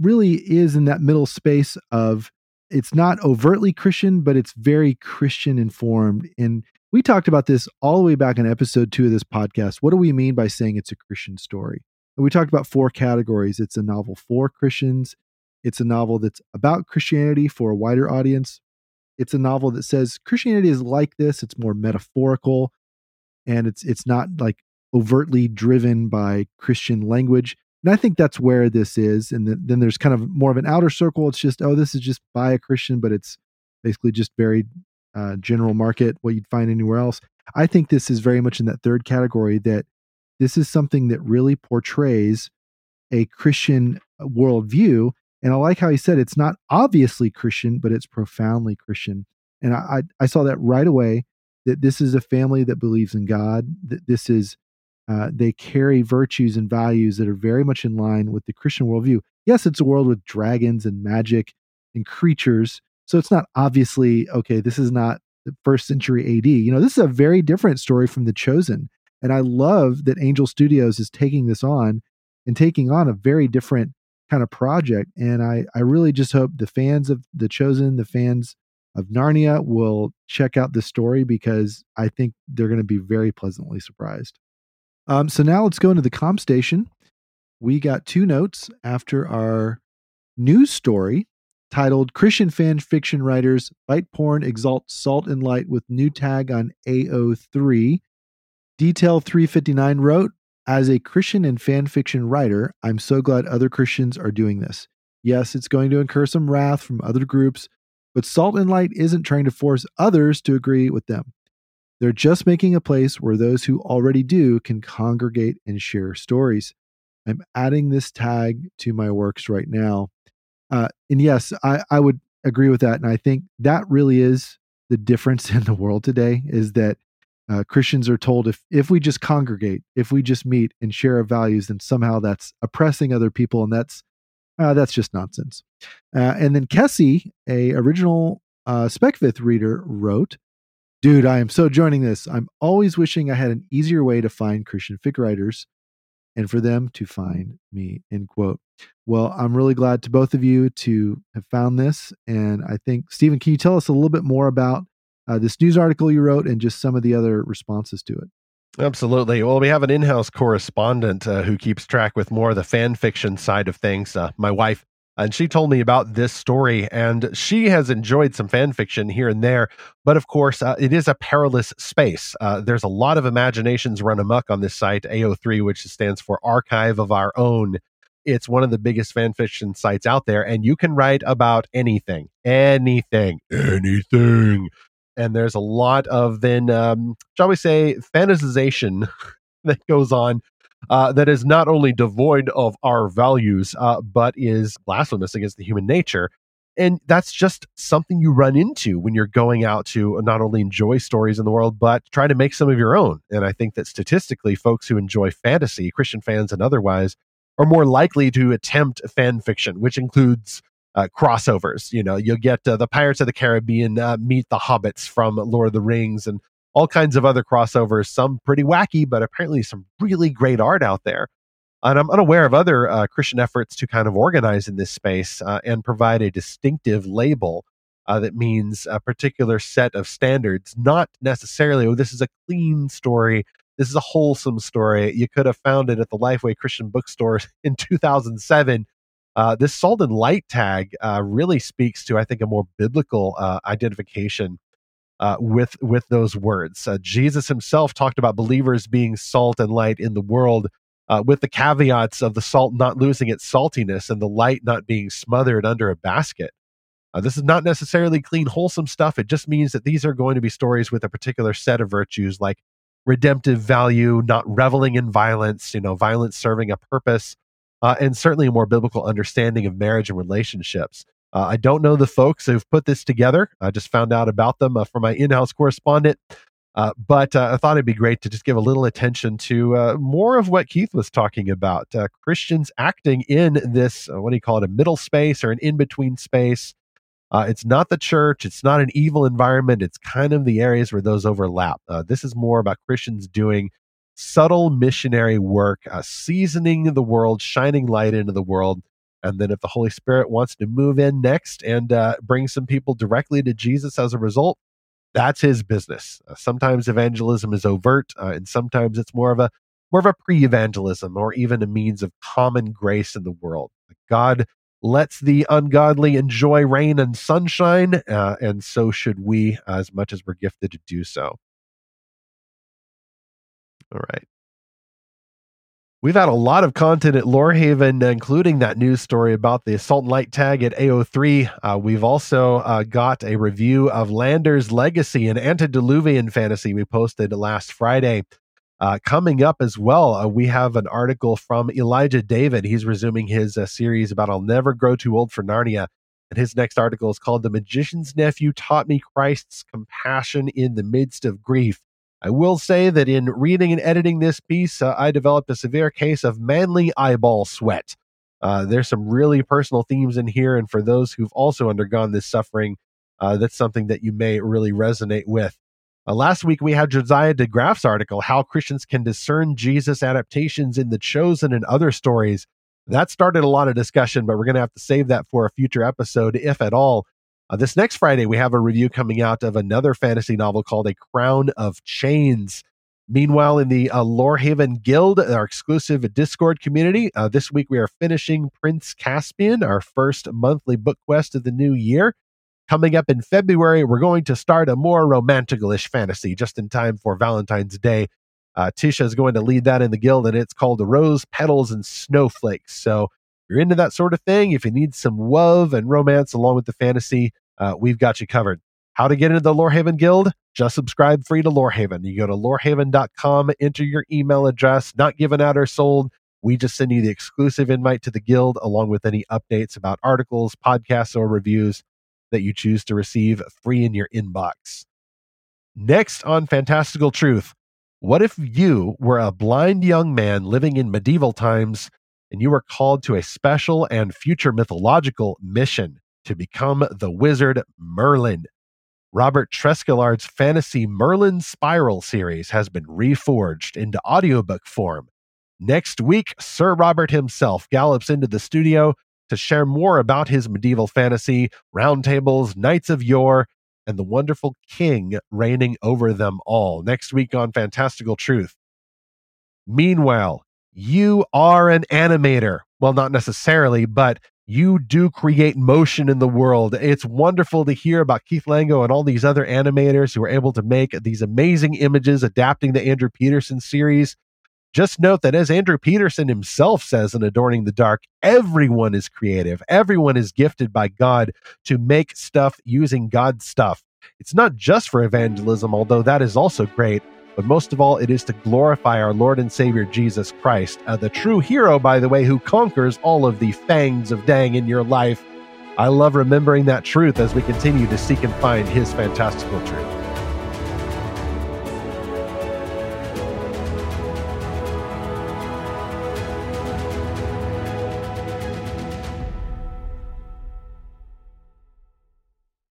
really is in that middle space of it's not overtly Christian, but it's very Christian informed. And we talked about this all the way back in episode two of this podcast. What do we mean by saying it's a Christian story? We talked about four categories. It's a novel for Christians, it's a novel that's about Christianity for a wider audience. It's a novel that says Christianity is like this, it's more metaphorical and it's it's not like overtly driven by Christian language. And I think that's where this is. And then, then there's kind of more of an outer circle. It's just, oh, this is just by a Christian, but it's basically just very uh, general market, what you'd find anywhere else. I think this is very much in that third category that this is something that really portrays a Christian worldview and I like how he said it's not obviously Christian, but it's profoundly Christian. And I, I, I saw that right away that this is a family that believes in God, that this is, uh, they carry virtues and values that are very much in line with the Christian worldview. Yes, it's a world with dragons and magic and creatures. So it's not obviously, okay, this is not the first century AD. You know, this is a very different story from The Chosen. And I love that Angel Studios is taking this on and taking on a very different kind of project. And I, I really just hope the fans of The Chosen, the fans of Narnia will check out this story because I think they're going to be very pleasantly surprised. Um, so now let's go into the com station. We got two notes after our news story titled Christian fan fiction writers bite porn exalt salt and light with new tag on AO3. Detail 359 wrote, as a Christian and fan fiction writer, I'm so glad other Christians are doing this. Yes, it's going to incur some wrath from other groups, but Salt and Light isn't trying to force others to agree with them. They're just making a place where those who already do can congregate and share stories. I'm adding this tag to my works right now. Uh, and yes, I, I would agree with that. And I think that really is the difference in the world today is that uh, Christians are told if if we just congregate, if we just meet and share our values, then somehow that's oppressing other people, and that's Uh, that's just nonsense. Uh, and then Kessie, a original uh, SpecFaith reader, wrote, Dude, I am so joining this. I'm always wishing I had an easier way to find Christian fic writers and for them to find me. End quote. Well, I'm really glad to both of you to have found this. And I think, Stephen, can you tell us a little bit more about uh, this news article you wrote and just some of the other responses to it? Absolutely. Well, we have an in house correspondent uh, who keeps track with more of the fan fiction side of things. Uh, my wife, and she told me about this story and she has enjoyed some fan fiction here and there but of course uh, it is a perilous space uh, there's a lot of imaginations run amok on this site ao3 which stands for archive of our own it's one of the biggest fan fiction sites out there and you can write about anything anything anything and there's a lot of then um, shall we say fantasization that goes on uh, that is not only devoid of our values, uh, but is blasphemous against the human nature. And that's just something you run into when you're going out to not only enjoy stories in the world, but try to make some of your own. And I think that statistically, folks who enjoy fantasy, Christian fans and otherwise, are more likely to attempt fan fiction, which includes uh, crossovers. You know, you'll get uh, the Pirates of the Caribbean uh, meet the Hobbits from Lord of the Rings, and all kinds of other crossovers, some pretty wacky, but apparently some really great art out there. And I'm unaware of other uh, Christian efforts to kind of organize in this space uh, and provide a distinctive label uh, that means a particular set of standards, not necessarily, oh, this is a clean story. This is a wholesome story. You could have found it at the Lifeway Christian Bookstore in 2007. Uh, this salt and light tag uh, really speaks to, I think, a more biblical uh, identification uh, with with those words. Uh, Jesus himself talked about believers being salt and light in the world, with the caveats of the salt not losing its saltiness and the light not being smothered under a basket. This is not necessarily clean, wholesome stuff. It just means that these are going to be stories with a particular set of virtues, like redemptive value, not reveling in violence, you know, violence serving a purpose, uh, and certainly a more biblical understanding of marriage and relationships. Uh, I don't know the folks who've put this together. I just found out about them uh, from my in house correspondent. Uh, but uh, I thought it'd be great to just give a little attention to uh, more of what Keith was talking about Christians acting in this, what do you call it, a middle space or an in between space. it's not the church, it's not an evil environment, it's kind of the areas where those overlap. this is more about Christians doing subtle missionary work, seasoning the world, shining light into the world and then if the Holy Spirit wants to move in next and uh, bring some people directly to Jesus as a result, that's his business. Uh, sometimes evangelism is overt, uh, and sometimes it's more of a more of a pre-evangelism or even a means of common grace in the world. God lets the ungodly enjoy rain and sunshine, uh, and so should we, as much as we're gifted to do so. All right. We've had a lot of content at Lorehaven, including that news story about the Salt and Light tag at AO3. Uh, we've also uh, got a review of Lander's Legacy, an antediluvian fantasy we posted last Friday. Uh, coming up as well, uh, we have an article from Elijah David. He's resuming his uh, series about I'll Never Grow Too Old for Narnia. And his next article is called The Magician's Nephew Taught Me Christ's Compassion in the Midst of Grief. I will say that in reading and editing this piece, uh, I developed a severe case of manly eyeball sweat. Uh, there's some really personal themes in here, and for those who've also undergone this suffering, uh, that's something that you may really resonate with. Uh, last week, we had Josiah DeGraaf's article, How Christians Can Discern Jesus Adaptations in the Chosen and Other Stories. That started a lot of discussion, but we're going to have to save that for a future episode, if at all. Uh, this next Friday, we have a review coming out of another fantasy novel called A Crown of Chains. Meanwhile, in the uh, Lorehaven Guild, our exclusive Discord community, uh, this week we are finishing Prince Caspian, our first monthly book quest of the new year. Coming up in February, we're going to start a more romantical-ish fantasy just in time for Valentine's Day. Uh, Tisha is going to lead that in the guild, and it's called The Rose Petals and Snowflakes. So you're into that sort of thing, if you need some love and romance along with the fantasy, uh, we've got you covered. How to get into the Lorehaven Guild? Just subscribe free to Lorehaven. You go to lorehaven.com, enter your email address, not given out or sold. We just send you the exclusive invite to the guild along with any updates about articles, podcasts, or reviews that you choose to receive free in your inbox. Next on Fantastical Truth, what if you were a blind young man living in medieval times and you are called to a special and future mythological mission to become the wizard Merlin. Robert Treskillard's fantasy Merlin Spiral series has been reforged into audiobook form. Next week, Sir Robert himself gallops into the studio to share more about his medieval fantasy, roundtables, knights of yore, and the wonderful king reigning over them all. Next week on Fantastical Truth. Meanwhile, you are an animator. Well, not necessarily, but you do create motion in the world. It's wonderful to hear about Keith Lango and all these other animators who are able to make these amazing images adapting the Andrew Peterson series. Just note that as Andrew Peterson himself says in Adorning the Dark, everyone is creative. Everyone is gifted by God to make stuff using God's stuff. It's not just for evangelism, although that is also great, but most of all, it is to glorify our Lord and Savior Jesus Christ, uh, the true hero, by the way, who conquers all of the fangs of dang in your life. I love remembering that truth as we continue to seek and find his fantastical truth.